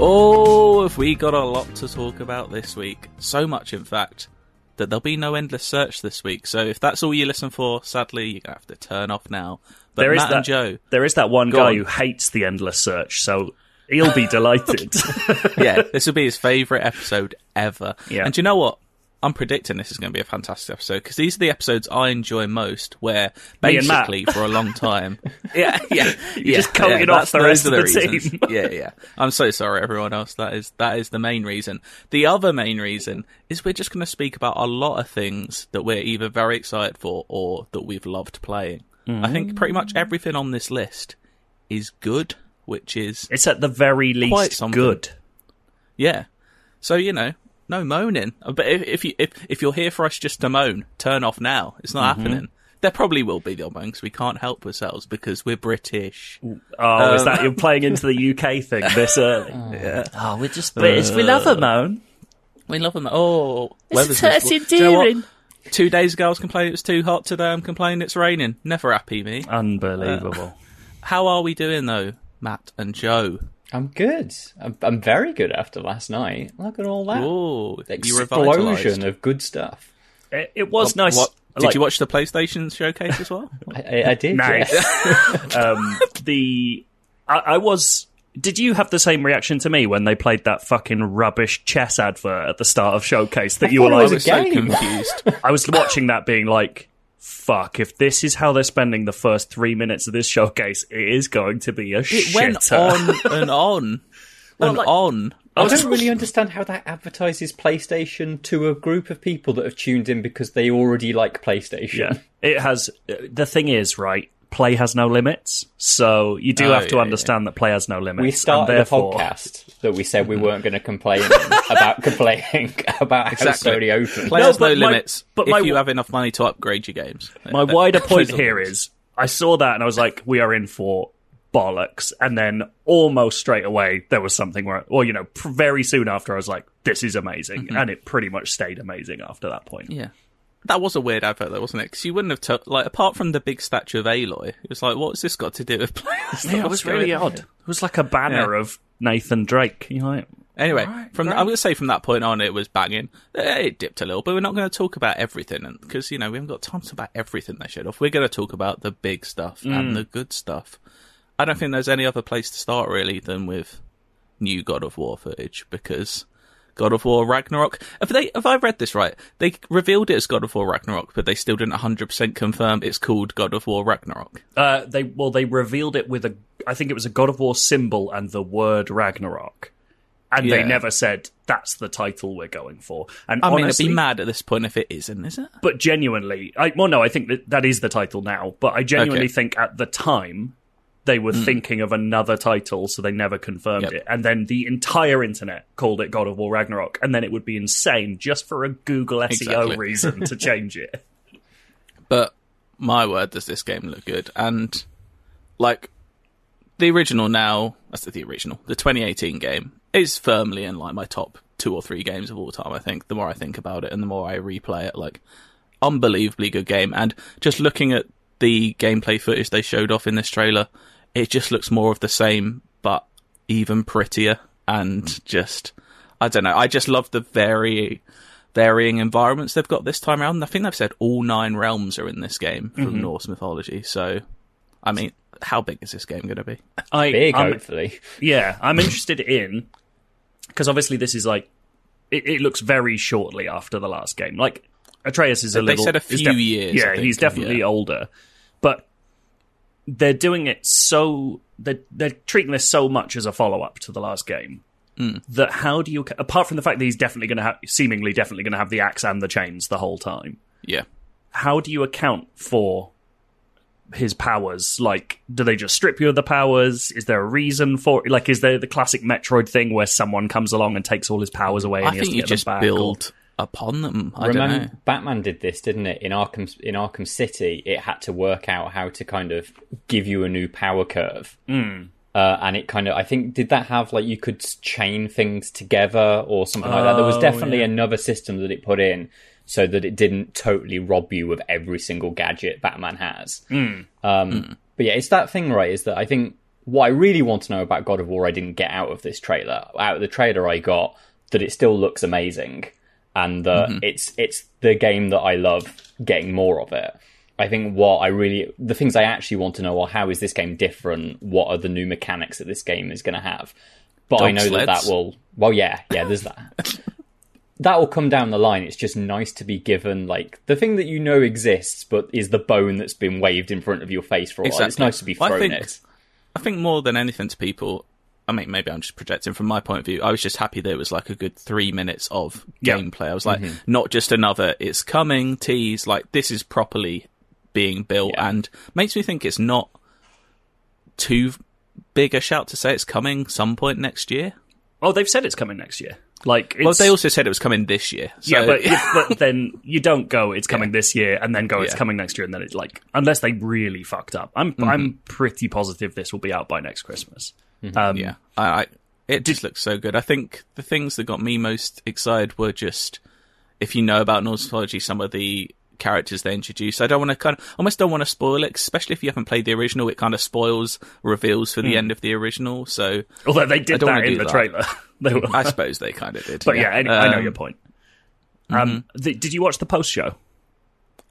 Oh, have we got a lot to talk about this week? So much, in fact, that there'll be no endless search this week. So if that's all you listen for, sadly, you're gonna have to turn off now. But There is Matt that and Joe, There is that one guy on. who hates the endless search, so he'll be delighted. yeah, this will be his favourite episode ever. Yeah. And you know what? I'm predicting this is going to be a fantastic episode because these are the episodes I enjoy most. Where Me and Matt. basically, for a long time, yeah, yeah, yeah, just cutting yeah, it off the rest of the reasons. team. yeah, yeah. I'm so sorry, everyone else. That is that is the main reason. The other main reason is we're just going to speak about a lot of things that we're either very excited for or that we've loved playing. I think pretty much mm. everything on this list is good, which is it's at the very least good. yeah. So you know, no moaning. But if if you if, if you're here for us just to moan, turn off now. It's not Mm-hmm. happening. There probably will be the odd moans. We can't help ourselves because we're British. Oh, is Um, that you're playing into the UK thing this early? Oh, we're just British. we love a moan. We love them. Oh, weather's It's miserable. You know endearing. Two days ago, I was complaining it was too hot. Today, I'm complaining it's raining. Never happy, me. Unbelievable. How are we doing though, Matt and Joe? I'm good. I'm, I'm very good after last night. Look at all that. Oh, The you explosion revitalised. of good stuff. it, it was nice. What? Did like- you watch the PlayStation showcase as well? I, I, I did. Nice. yeah. um, the I, I was. Did you have the same reaction to me when they played that fucking rubbish chess advert at the start of Showcase? That you were thought it like, was so confused. I was watching that, being like, "Fuck! If this is how they're spending the first three minutes of this showcase, it is going to be a shit. It went on and on and like- on. I don't really understand how that advertises PlayStation to a group of people that have tuned in because they already like PlayStation. Yeah, it has. Uh, the thing is, right? Play has no limits, so you do Oh, have to yeah, understand that play has no limits. We started and therefore, a podcast that we said we mm-hmm. weren't going to complain about complaining about Exactly. how Sony opened. Play No, has no my- limits. but if my- you have enough money to upgrade your games. My That- wider point is here all. is I saw that and I was like, we are in for bollocks. And then almost straight away, there was something where, or, you know, pr- very soon after, I was like, this is amazing. Mm-hmm. And it pretty much stayed amazing after that point. Yeah. That was a weird advert, though, wasn't it? Because you wouldn't have took like apart from the big statue of Aloy, it was like, what's this got to do with players? Yeah, it was really odd. It was like a banner Yeah. of Nathan Drake. You know, Anyway, Alright, from. I'm going to say from that point on, it was banging. Eh, It dipped a little, but we're not going to talk about everything because you know we haven't got time to talk about everything they showed off. We're going to talk about the big stuff Mm. and the good stuff. I don't think there's any other place to start really than with new God of War footage because God of War Ragnarok. Have they? Have I read this right? They revealed it as God of War Ragnarok, but they still didn't 100% confirm it's called God of War Ragnarok. uh, they, well, they revealed it with a, I think it was a God of War symbol and the word Ragnarok. And Yeah. they never said that's the title we're going for. And I mean, honestly, it'd be mad at this point if it isn't, is it? but genuinely, I, well, no, I think that that is the title now. But I genuinely Okay. Think at the time they were mm. thinking of another title, so they never confirmed Yep. it. And then the entire internet called it God of War Ragnarok, and then it would be insane just for a Google SEO Exactly. reason to change it. But my word, does this game look good? And like the original now, that's the original, the 2018 game is firmly in like my top two or three games of all time. I think the more I think about it and the more I replay it, like unbelievably good game. And just looking at the gameplay footage they showed off in this trailer, it just looks more of the same, but even prettier and just I don't know. I just love the very varying environments they've got this time around. I think they've said all nine realms are in this game from mm-hmm. Norse mythology. So, I mean, how big is this game going to be? I, Big, I'm- hopefully. Yeah, I'm interested in because obviously this is like it, it looks very shortly after the last game. Like Atreus is a They little. said a is few years, Yeah, I he's definitely yeah. older, but they're doing it so they're they're treating this so much as a follow up to the last game. Hmm. That how do you apart from the fact that he's definitely going to have seemingly definitely going to have the axe and the chains the whole time Yeah. how do you account for his powers? Like, do they just strip you of the powers? Is there a reason for like? Is there the classic Metroid thing where someone comes along and takes all his powers away? And I he has to you get just them back, build upon them. I don't know. Batman did this, didn't it? In Arkham, in Arkham City, it had to work out how to kind of give you a new power curve. Hmm. Uh, and it kind of, I think, did that have like you could chain things together or something like that? There was Oh, definitely yeah. another system that it put in so that it didn't totally rob you of every single gadget Batman has. Hmm. Um, But yeah, it's that thing, right? Is that I think what I really want to know about God of War, I didn't get out of this trailer. Out of the trailer, I got that it still looks amazing, and that mm-hmm. it's it's the game that I love. Getting more of it. I think what I really the things I actually want to know are how is this game different? What are the new mechanics that this game is going to have? But I Dog know that that will. Well, yeah, yeah. There's that. that will come down the line. It's just nice to be given like the thing that you know exists, but is the bone that's been waved in front of your face for a while. It's nice to be Well, I thrown think- it. I think more than anything to people, I mean, maybe I'm just projecting from my point of view. I was just happy there was like a good three minutes of Yeah. gameplay. I was like, Mm-hmm. not just another, it's coming tease, like this is properly being built Yeah. and makes me think it's not too big a shout to say it's coming some point next year. Oh, they've said it's coming next year. Like, it's, Well, they also said it was coming this year. So, yeah, but, but then you don't go. It's coming this year, and then go. It's Yeah. coming next year, and then it's like unless they really fucked up. I'm I'm pretty positive this will be out by next Christmas. Um, yeah, I, I it just looks so good. I think the things that got me most excited were just if you know about Norse mythology, some of the characters they introduced. I don't want to kind of almost don't want to spoil it, especially if you haven't played the original. It kind of spoils reveals for the end of the original. So Although they did that in the that. trailer, they were. I suppose they kind of did. but yeah, any, I know Um, your point. Um, th- did you watch the post show?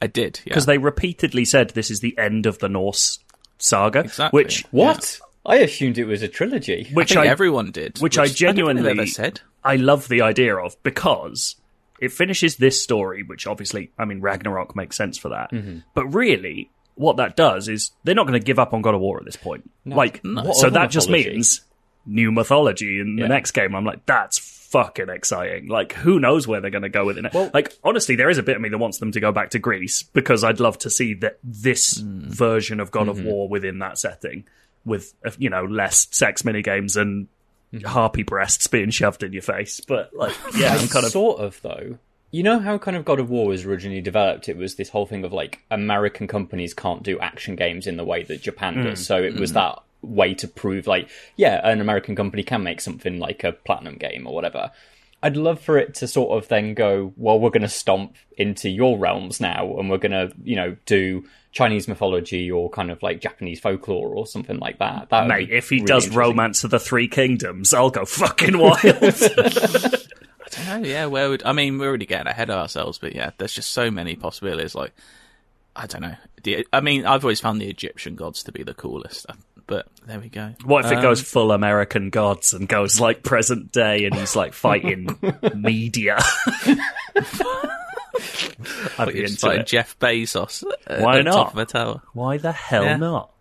I did. Yeah. Because they repeatedly said this is the end of the Norse saga, Exactly. which What? I assumed it was a trilogy. which I think I everyone did, which I don't genuinely- ever said. I love the idea of because it finishes this story, which obviously, I mean, Ragnarok makes sense for that. Mm-hmm. But really, what that does is they're not going to give up on God of War at this point. like, What so that just means new mythology in Yeah. the next game. I'm like, that's fucking exciting. Like, who knows where they're going to go with it? like, honestly, there is a bit of me that wants them to go back to Greece because I'd love to see that this Mm. version of God Mm-hmm. of War within that setting with, uh, you know, less sex mini games and Mm-hmm. harpy breasts being shoved in your face. But like, yeah, I'm kind of sort of though. You know how kind of God of War was originally developed? It was this whole thing of like American companies can't do action games in the way that Japan Hmm. does. So it was that way to prove like, yeah, an American company can make something like a platinum game or whatever. I'd love for it to sort of then go, well, we're going to stomp into your realms now, and we're going to, you know, do Chinese mythology or kind of like Japanese folklore or something like that. that mate. If he really does. Romance of the Three Kingdoms, I'll go fucking wild. I don't know. yeah, where would I mean? We're already getting ahead of ourselves, but yeah, there's just so many possibilities. Like, I don't know. The, I mean, I've always found the Egyptian gods to be the coolest, but there we go. what if it Um, goes full American gods and goes like present day, and he's like fighting media? I'd be It's into like it. Jeff Bezos uh, Why the not? top of a tower. Why the hell Yeah. not?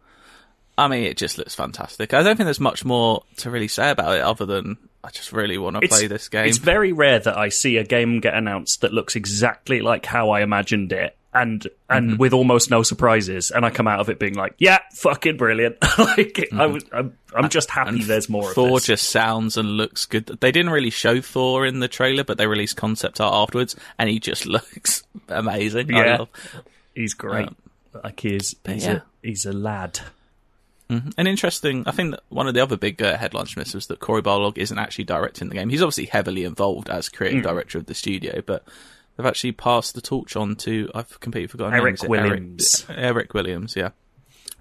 I mean, it just looks fantastic. I don't think there's much more to really say about it other than I just really want to play this game. It's very rare that I see a game get announced that looks exactly like how I imagined it, and and Mm-hmm. with almost no surprises, and I come out of it being like, "Yeah, fucking brilliant!" like I was, I'm, I'm just happy Mm-hmm. And there's more. Thor just sounds and looks good. They didn't really show Thor in the trailer, but they released concept art afterwards, and he just looks amazing. I Yeah. love. he's great. like he is, he's yeah. a he's a lad. An interesting. I think that one of the other big uh, headlines from this was that Cory Barlog isn't actually directing the game. He's obviously heavily involved as creative director of the studio, but they've actually passed the torch on to I've completely forgotten. Eric Williams. Eric, Eric Williams, yeah.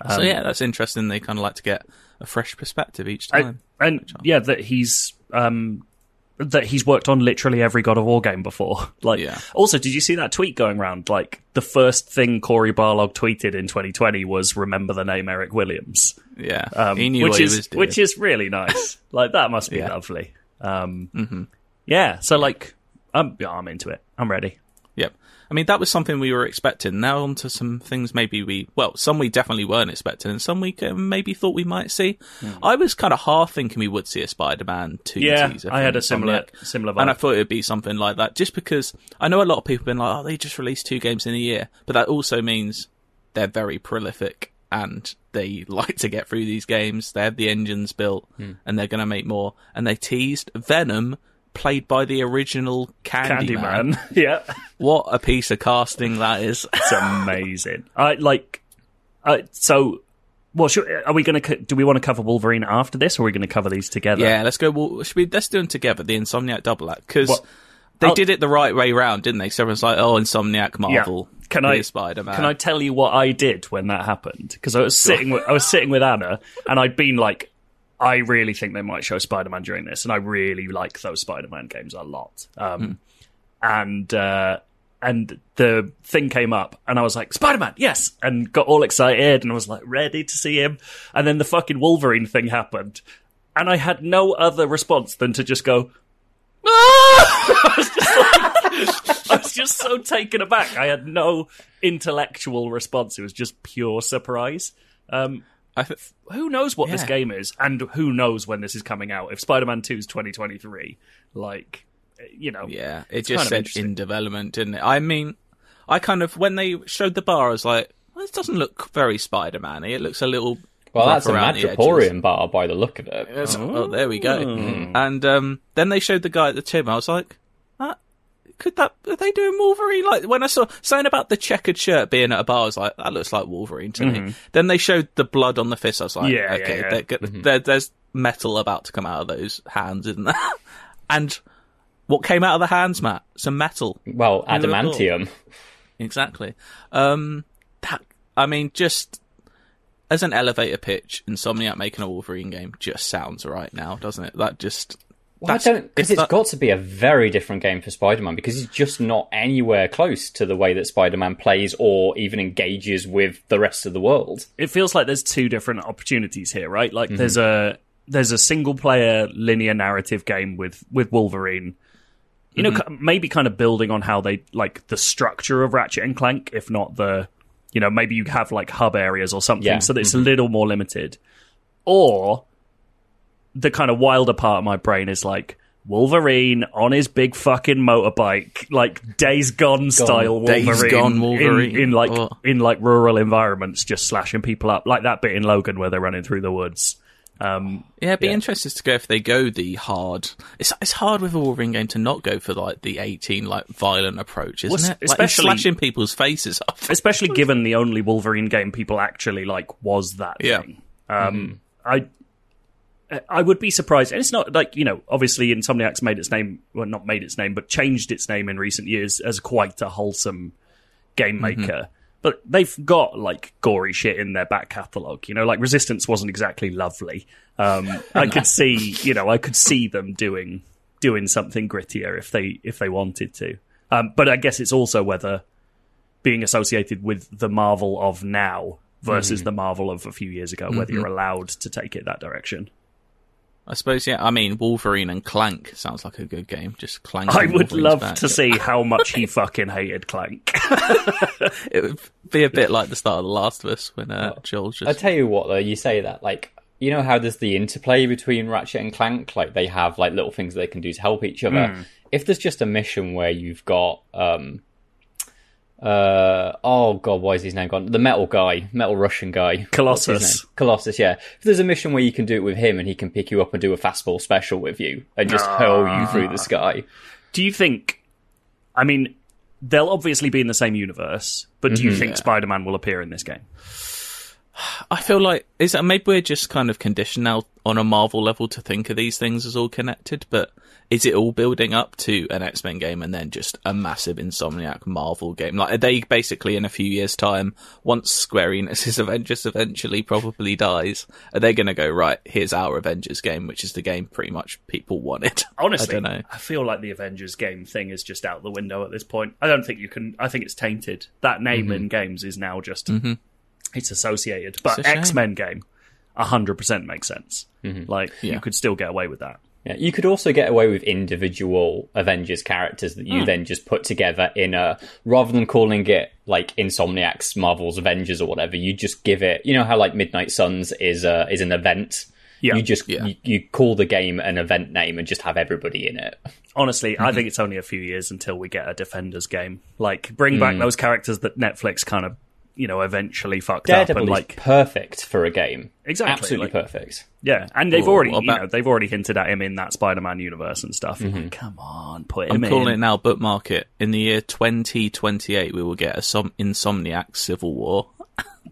so Um, yeah, that's interesting. They kind of like to get a fresh perspective each I- time. and yeah, that he's um that he's worked on literally every God of War game before. Like, Yeah. also, did you see that tweet going around? Like, the first thing Cory Barlog tweeted in 2020 was "Remember the name Eric Williams," yeah, um, he knew which what is he was doing. which is really nice. like, that must be Yeah. lovely. Um, Yeah, so like, I'm I'm into it. I'm ready. Yep. I mean, that was something we were expecting. Now on to some things maybe we, well, some we definitely weren't expecting, and some we maybe thought we might see. I was kind of half thinking we would see a Spider-Man 2 Hmm. Yeah, teaser. I had a similar similar vibe. And I thought it would be something like that, just because I know a lot of people have been like, oh, they just released two games in a year. But that also means they're very prolific and they like to get through these games. They have the engines built, and they're going to make more. And they teased Venom, played by the original Candyman. Candyman. yeah. What a piece of casting that is! It's amazing. I like. Uh, so, well, should, are we going to? Do we want to cover Wolverine after this, or are we going to cover these together? yeah, let's go. Well, should we, let's do them together. The Insomniac double act because they I'll- did it the right way round, didn't they? So everyone's like, "Oh, Insomniac, Marvel, Can I Spider Man?" Can I tell you what I did when that happened? Because I was sitting, with, I was sitting with Anna, and I'd been like, I really think they might show Spider Man during this, and I really like those Spider Man games a lot. Um, And uh, and the thing came up, and I was like, Spider Man, yes, and got all excited, and I was like ready to see him. And then the fucking Wolverine thing happened, and I had no other response than to just go. I was just like, I was just so taken aback. I had no intellectual response. It was just pure surprise. Um, th- who knows what this game is, and who knows when this is coming out? If Spider-Man Two is 2023, like you know, Yeah, it It's just kind of said in development, didn't it? I mean, I kind of when they showed the bar, I was like, well, "This doesn't look very Spider-Man-y. It looks a little." Well, that's a around. Madripoorian bar by the look of it. It's- Oh, there we go. Hmm. And um, then they showed the guy at the gym. I was like, "Could that? Are they doing Wolverine?" Like when I saw saying about the checkered shirt being at a bar, I was like, "That looks like Wolverine to me." Then they showed the blood on the fist. I was like, Mm-hmm. Yeah, yeah, "Okay, yeah. they're good- there's metal about to come out of those hands, isn't there?" and what came out of the hands, Matt? Some metal. Well, adamantium. Exactly. Um, that I mean, just as an elevator pitch, Insomniac making a Wolverine game just sounds right now, doesn't it? That just. Well, I don't because it's it's that- got to be a very different game for Spider-Man because he's just not anywhere close to the way that Spider-Man plays or even engages with the rest of the world. it feels like there's two different opportunities here, right? Like mm-hmm. there's a there's a single player linear narrative game with with Wolverine. You know, mm-hmm. ki- maybe kind of building on how they like the structure of Ratchet and Clank, if not the, you know, maybe you have like hub areas or something, Yeah. so that it's mm-hmm. a little more limited. Or the kind of wilder part of my brain is like Wolverine on his big fucking motorbike, like Days Gone style Days Wolverine, Gone in- Wolverine. in, like Oh. in like rural environments, just slashing people up, like that bit in Logan where they're running through the woods. Um, Yeah, it'd be Yeah. interested to go if they go the hard. It's it's hard with a Wolverine game to not go for like the eighteen like violent approach, isn't Well, it? Like, especially- slashing people's faces off. especially given the only Wolverine game people actually like was that Yeah. thing. Um, I I would be surprised, and it's not like you know, obviously, Insomniac's made its name, well, not made its name, but changed its name in recent years as quite a wholesome game maker. But they've got like gory shit in their back catalogue. You know, like Resistance wasn't exactly lovely. Um, I could see, you know, I could see them doing doing something grittier if they if they wanted to. Um, but I guess it's also whether being associated with the Marvel of now versus the Marvel of a few years ago, whether you're allowed to take it that direction. I suppose, yeah. I mean, Wolverine and Clank sounds like a good game. Just Clank. I would Wolverine's love back. to see how much he fucking hated Clank. It would be a bit like the start of The Last of Us when uh, Joel just. I tell you what, though, you say that like you know how there's the interplay between Ratchet and Clank, like they have like little things they can do to help each other. If there's just a mission where you've got um uh oh god, why is his name gone? The metal guy, metal Russian guy, Colossus. Colossus, yeah. If there's a mission where you can do it with him and he can pick you up and do a fastball special with you and just hurl you through the sky. do you think? I mean, they'll obviously be in the same universe, but do you think Spider-Man will appear in this game? I feel like is that maybe we're just kind of conditioned now on a Marvel level to think of these things as all connected, but is it all building up to an X Men game and then just a massive Insomniac Marvel game? Like, are they basically in a few years' time, once Square Enix's Avengers eventually probably dies, are they going to go right? Here's our Avengers game, which is the game pretty much people wanted. Honestly, I don't know. I feel like the Avengers game thing is just out the window at this point. I don't think you can. I think it's tainted. That name in games is now just it's associated. But Mm-hmm. It's a shame. X Men game, hundred percent makes sense. Like Yeah. you could still get away with that. Yeah, you could also get away with individual Avengers characters that you hmm. then just put together in a rather than calling it like Insomniac's Marvel's Avengers or whatever. You just give it, you know how like Midnight Suns is a is an event. Yeah. you just Yeah. you, you call the game an event name and just have everybody in it. Honestly, I Mm-hmm. think it's only a few years until we get a Defenders game. Like bring back mm. those characters that Netflix kind of you know, eventually fucked up and is like perfect for a game. Exactly, Absolutely like- perfect. yeah, and they've Or already what you know they've already hinted at him in that Spider-Man universe and stuff. Mm-hmm. Like, come on, put I'm him calling it now. Bookmark it. In the year 2028, we will get a som- Insomniac Civil War.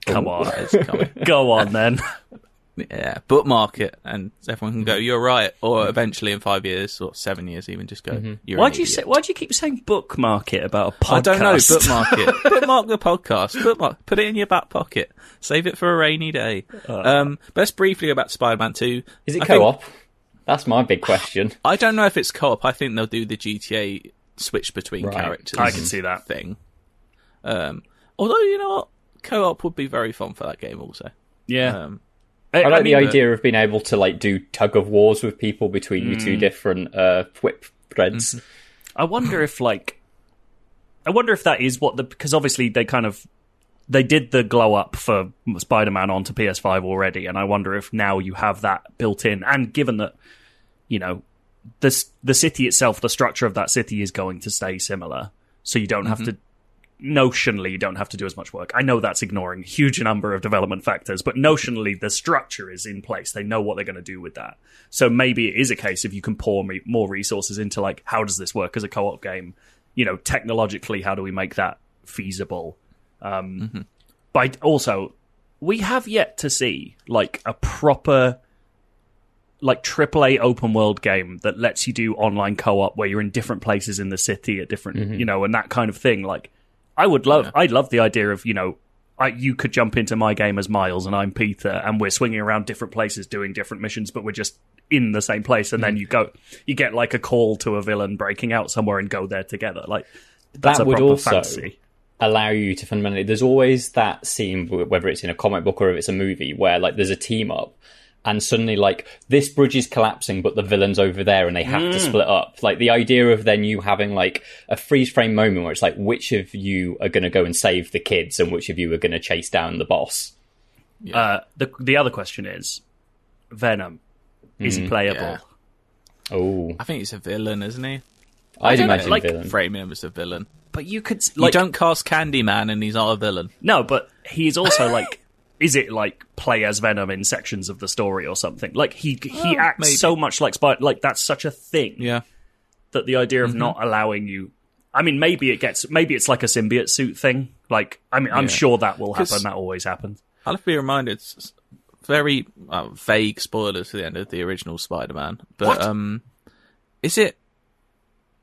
Come on, go on then. yeah, bookmark it, and everyone can go. You're right. Or eventually, in five years or seven years, even just go. Mm-hmm. You're Why do you say? Why do you keep saying bookmark it about a podcast? I don't know. Bookmark it. bookmark the podcast. Bookmark. Put it in your back pocket. Save it for a rainy day. um, but let's briefly go back Spider-Man Two. Is it I co-op? That's my big question. I don't know if it's co-op. I think they'll do the GTA switch between Right. characters. I can see that. thing. Um, although you know what, co-op would be very fun for that game also. Yeah, Um, I like the mean, idea of being able to like do tug of wars with people between Mm. two different uh, whip threads. I wonder if like, I wonder if that is what the because obviously they kind of they did the glow up for Spider-Man onto PS5 already, and I wonder if now you have that built in, and given that you know the the city itself, the structure of that city is going to stay similar, so you don't have to. Notionally, you don't have to do as much work. I know that's ignoring a huge number of development factors, but notionally, the structure is in place. They know what they're going to do with that. So maybe it is a case if you can pour me, more resources into like how does this work as a co-op game? You know, technologically, how do we make that feasible? Um, But also, we have yet to see like a proper like AAA open world game that lets you do online co-op where you're in different places in the city at different, you know, and that kind of thing. Like, I would love, I'd love the idea of, you know, I, you could jump into my game as Miles and I'm Peter, and we're swinging around different places doing different missions, but we're just in the same place. And then mm. you go, you get like a call to a villain breaking out somewhere and go there together. Like, that's That would also- fantasy. allow you to fundamentally there's always that scene whether it's in a comic book or if it's a movie where like there's a team up and suddenly like this bridge is collapsing but the villain's over there and they have to split up like the idea of then you having like a freeze frame moment where it's like which of you are going to go and save the kids and which of you are going to chase down the boss Uh, the the other question is, Venom, is he playable? yeah. oh I think he's a villain, isn't he? i'd don't know, imagine like, villain Frame him as a villain. But you could you don't cast Candyman, and he's not a villain. no, but he's also like. Is it like play as Venom in sections of the story or something? Like he he Oh, acts maybe. so much like Spider. Like that's such a thing Yeah, that the idea of not allowing you. I mean, maybe it gets maybe it's like a symbiote suit thing. Like I mean, I'm Yeah. sure that will happen. That always happens. I'll have to be reminded. It's very uh, vague spoilers for the end of the original Spider-Man. But What? um, is it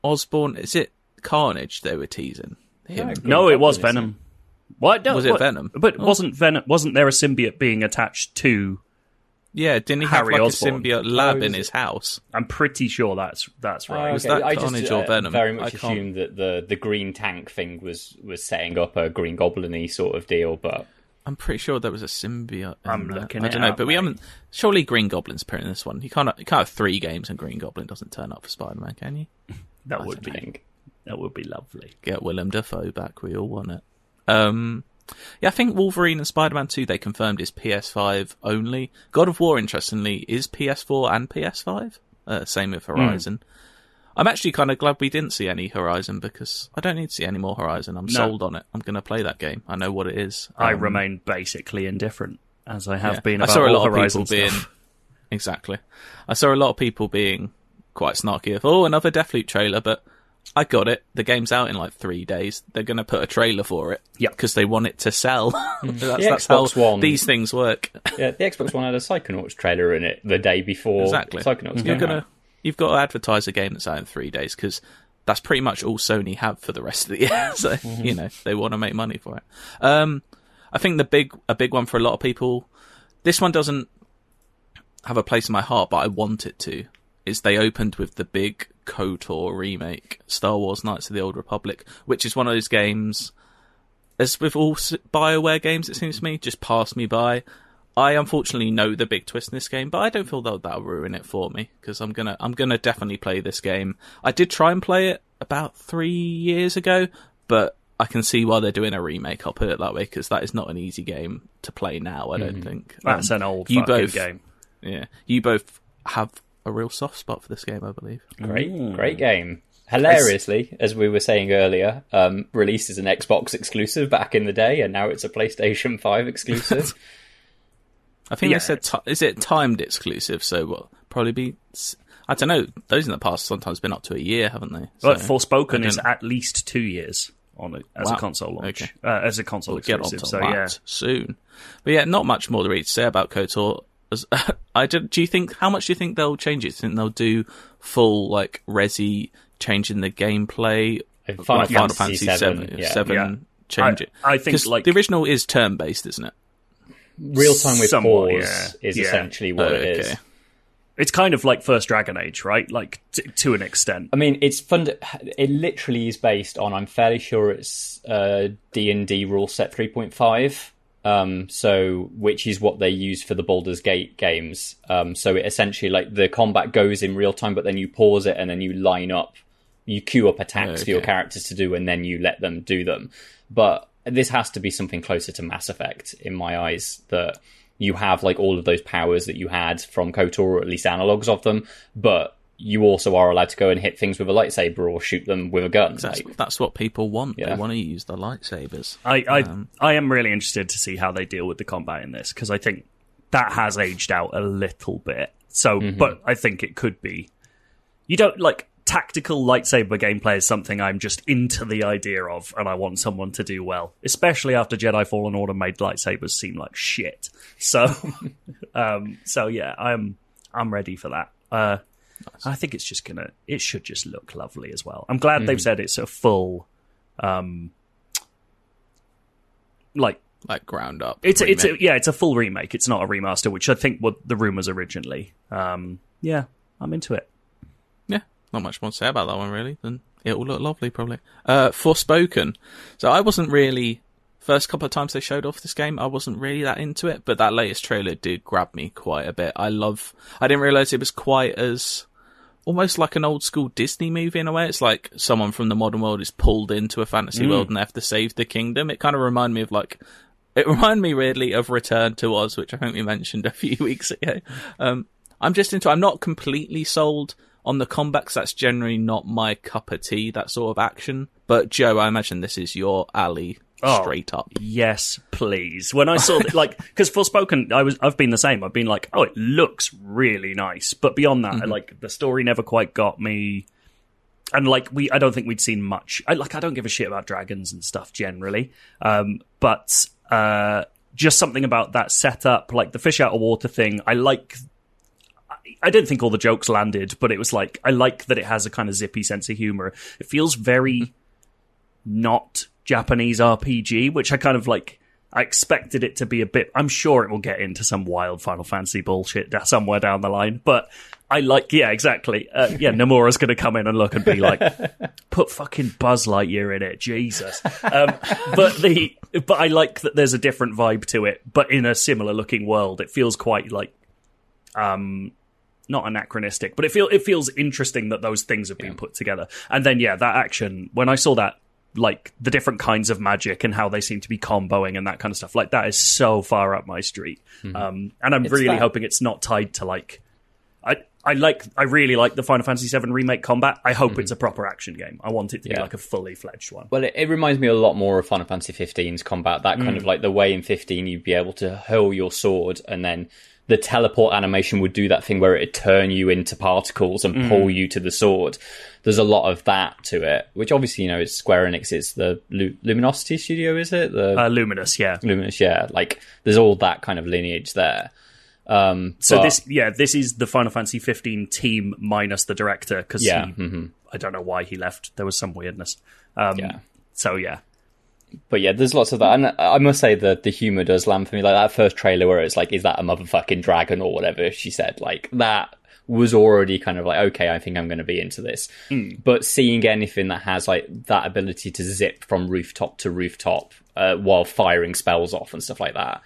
Osborn? Is it Carnage they were teasing? Him? No. No, it was Goblin, isn't Venom. What no, Was it what- Venom? But Oh. wasn't Venom? Wasn't there a symbiote being attached to? Yeah, didn't he Harry have like Osborn. a symbiote lab Oh, in is his house? I'm pretty sure that's that's Oh, right. Was okay. that I Carnage just or uh, Venom? very I much can't- assumed that the the green tank thing was was setting up a green goblin sort of deal but I'm pretty sure there was a symbiote. in I'm there. looking I don't know, up, but we mate. haven't. Surely Green Goblin's appearing in this one. You can't. You can't have three games and Green Goblin doesn't turn up for Spider-Man, can you? That would be think that would be lovely. Get Willem Dafoe back. We all want it. Um, yeah, I think Wolverine and Spider-Man 2 they confirmed is PS5 only. God of War, interestingly, is PS4 and PS5. Uh, same with Horizon. I'm actually kind of glad we didn't see any Horizon because I don't need to see any more Horizon. I'm sold on it. I'm going to play that game. I know what it is. I Um, remain basically indifferent as I have yeah. been. I saw a lot of Horizon people being exactly. I saw a lot of people being quite snarky of oh another Deathloop trailer, but I got it. The game's out in like three days. They're going to put a trailer for it, Yeah. because they want it to sell. that's, The that's how Xbox One- these things work. yeah the Xbox One had a Psychonauts trailer in it the day before exactly. Psychonauts You're gonna, out. You've got to advertise a game that's out in three days because that's pretty much all Sony have for the rest of the year. so Mm-hmm. you know they want to make money for it. Um, I think the big a big one for a lot of people. This one doesn't have a place in my heart, but I want it to. Is they opened with the big KOTOR remake, Star Wars: Knights of the Old Republic, which is one of those games. As with all Bioware games, it seems to me, just passed me by. I unfortunately know the big twist in this game, but I don't feel that that'll ruin it for me because I'm gonna I'm gonna definitely play this game. I did try and play it about three years ago, but I can see why they're doing a remake. I'll put it that way because that is not an easy game to play now. I don't think That's Um, an old you fucking both- game. Yeah, you both have a real soft spot for this game, I believe. great great game hilariously, as we were saying earlier, um, released as an Xbox exclusive back in the day, and now it's a PlayStation Five exclusive. I think Yeah. they said, ti is it timed exclusive? So what? Probably be. I don't know. Those in the past sometimes been up to a year, haven't they? But So, Forspoken is at least two years on it as Wow. a console launch, Okay. uh, as a console We'll get exclusive. onto So that yeah, soon. But yeah, not much more to read to say about KOTOR. As- I don't. do you think how much do you think they'll change it? Do you think they'll do full like resi changing the gameplay? Final like Final Fantasy Fantasy VII, seven, yeah. seven Yeah. change I- it. I think, 'Cause like- the original is turn based, isn't it? Real time with Somewhat, pause yeah. is Yeah. essentially what Oh, it is. okay. it's kind of like first Dragon Age, right? Like t- to an extent. I mean, it's fund. It literally is based on. I'm fairly sure it's uh, D and D rule set 3.5. Um, so which is what they use for the Baldur's Gate games. Um, so it essentially like the combat goes in real time, but then you pause it and then you line up, you queue up attacks for your characters to do, and then you let them do them. But this has to be something closer to Mass Effect in my eyes. That you have like all of those powers that you had from KOTOR, or at least analogs of them, but you also are allowed to go and hit things with a lightsaber or shoot them with a gun. That's Like, that's what people want. Yeah. They want to use the lightsabers. I I, Um, I am really interested to see how they deal with the combat in this because I think that has aged out a little bit. So, Mm-hmm. but I think it could be. You don't like tactical lightsaber gameplay is something I'm just into the idea of, and I want someone to do well, especially after Jedi Fallen Order made lightsabers seem like shit. So, um, so yeah, I'm I'm ready for that. Uh, I think it's just gonna. It should just look lovely as well. I'm glad they've said it's a full, um, like like ground up. it's a, it's a, yeah, it's a full remake. It's not a remaster, which I think were the rumors originally. Um, yeah, I'm into it. yeah, not much more to say about that one really. Than it will look lovely probably. Uh, Forspoken. So I wasn't really first couple of times they showed off this game. I wasn't really that into it, but that latest trailer did grab me quite a bit. I love. I didn't realize it was quite as almost like an old school Disney movie in a way. It's like someone from the modern world is pulled into a fantasy world and they have to save the kingdom. It kind of reminded me of like, it reminded me weirdly of Return to Oz, which I think we mentioned a few weeks ago. Um, I'm just into, I'm not completely sold on the combat 'cause that's generally not my cup of tea, that sort of action. But Joe, I imagine this is your alley Oh. straight up. Yes, please. When I saw that, like, because Forspoken, I was, I've been the same. I've been like, oh, it looks really nice, but beyond that, like, the story never quite got me. And like, we, I don't think we'd seen much. I like, I don't give a shit about dragons and stuff generally, um, but uh, just something about that setup, like the fish out of water thing. I like. I- I didn't think all the jokes landed, but it was like I like that it has a kind of zippy sense of humor. It feels very not Japanese RPG, which I kind of like. I expected it to be a bit. I'm sure it will get into some wild Final Fantasy bullshit somewhere down the line, but I like. Yeah, exactly. Uh, yeah, Nomura's going to come in and look and be like, "Put fucking Buzz Lightyear in it, Jesus." Um, but the but I like that there's a different vibe to it, but in a similar looking world. It feels quite like um not anachronistic, but it feel it feels interesting that those things have been put together. And then yeah, that action when I saw that like the different kinds of magic and how they seem to be comboing and that kind of stuff, like that is so far up my street. Mm-hmm. Um and I'm It's really that- hoping it's not tied to like I I like I really like the Final Fantasy VII remake combat. I hope it's mm-hmm. a proper action game. I want it to be like a fully fledged one. Well, it, it reminds me a lot more of Final Fantasy 15's combat. That kind of mm. like the way in 15 you'd be able to hurl your sword and then the teleport animation would do that thing where it'd turn you into particles and pull you to the sword. There's a lot of that to it, which obviously, you know, it's Square Enix, it's the Lu- Luminosity studio, is it? The Uh, Luminous, yeah. Luminous, yeah. Like, there's all that kind of lineage there. Um, So but- this, yeah, this is the Final Fantasy 15 team minus the director because Yeah, he, mhm. I don't know why he left. There was some weirdness. Um, Yeah. So yeah, But yeah, there's lots of that, and I must say that the humor does land for me. Like that first trailer where it's like, "Is that a motherfucking dragon?" or whatever she said. Like that was already kind of like, okay, I think I'm going to be into this. But seeing anything that has like that ability to zip from rooftop to rooftop uh, while firing spells off and stuff like that,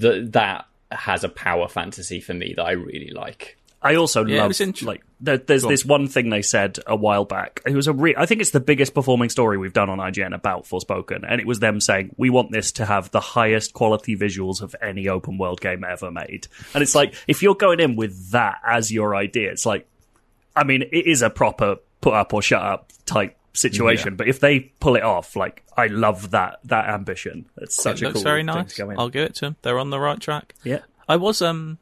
that that has a power fantasy for me that I really like. I also Yeah, love int- like there, there's Go on. this one thing they said a while back. It was a re- I think it's the biggest performing story we've done on IGN about Forspoken, and it was them saying we want this to have the highest quality visuals of any open world game ever made. And it's like if you're going in with that as your idea, it's like I mean, it is a proper put up or shut up type situation. But if they pull it off, like I love that that ambition. It's such it a looks cool very thing nice. to go in. I'll give it to them. They're on the right track. Yeah. I was um,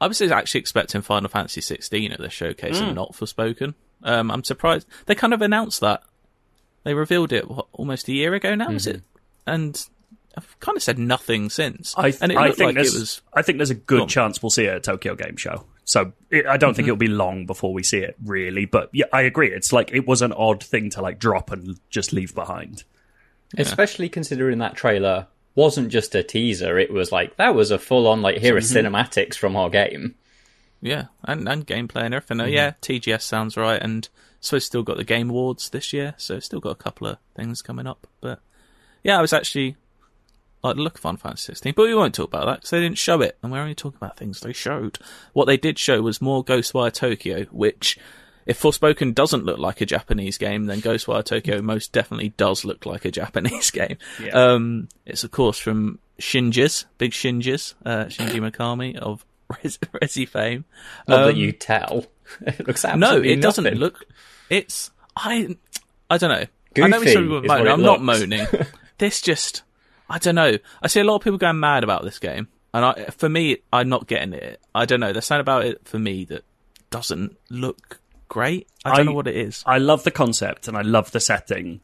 I was actually expecting Final Fantasy 16 at the showcase Hmm. and not Forspoken. Um, I'm surprised they kind of announced that. They revealed it what, almost a year ago now, is it? And I've kind of said nothing since. Mm-hmm. I, th- and it I think like it there's, was. I think there's a good on. chance we'll see it at Tokyo Game Show. So it, I don't think it'll be long before we see it, really. But yeah, I agree. It's like it was an odd thing to like drop and just leave behind. Especially considering that trailer wasn't just a teaser, it was like that was a full on like here are cinematics from our game. Yeah, and, and gameplay and everything. Mm-hmm. Uh, yeah, TGS sounds right, and so it's still got the Game Awards this year, so it's still got a couple of things coming up. But yeah, I was actually like look Final Fantasy 16, but we won't talk about that because they didn't show it, and we're only talking about things they showed. What they did show was more Ghostwire Tokyo, which. If Forspoken doesn't look like a Japanese game, then Ghostwire Tokyo most definitely does look like a Japanese game. Yeah. Um, it's of course from Shinji's, big Shinji's, uh, Shinji Mikami of Res- Resi fame. Not that Um, you tell. it looks no, absolutely it doesn't nothing. look. It's I. I don't know. I know Goofy some people is what moan. it I'm not moaning. this just. I don't know. I see a lot of people going mad about this game, and I, for me, I'm not getting it. I don't know. There's something about it for me that doesn't look great. I don't I- know what it is. I love the concept and I love the setting.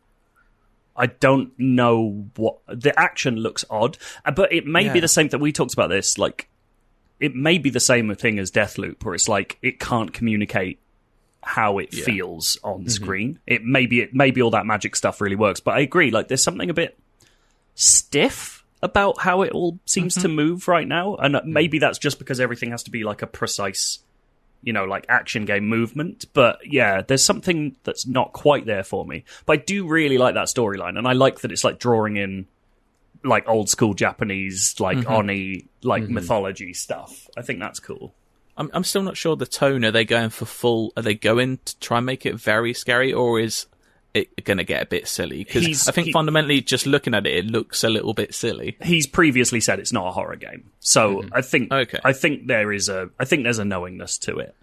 I don't know what the action looks odd, uh, but it may be the same that we talked about this. Like, it may be the same thing as Deathloop, where it's like it can't communicate how it Yeah. feels on screen. It maybe it maybe all that magic stuff really works, but I agree. Like, there's something a bit stiff about how it all seems to move right now, and uh, maybe that's just because everything has to be like a precise you know, like action game movement. But yeah, there's something that's not quite there for me. But I do really like that storyline, and I like that it's like drawing in like old school Japanese, like mm-hmm. Oni, like mm-hmm. mythology stuff. I think that's cool. I'm, I'm still not sure the tone. Are they going for full? Are they going to try and make it very scary, or is it going to get a bit silly? Because I think he- fundamentally, just looking at it, it looks a little bit silly. He's previously said it's not a horror game, so I think Okay. I think there is a I think there's a knowingness to it.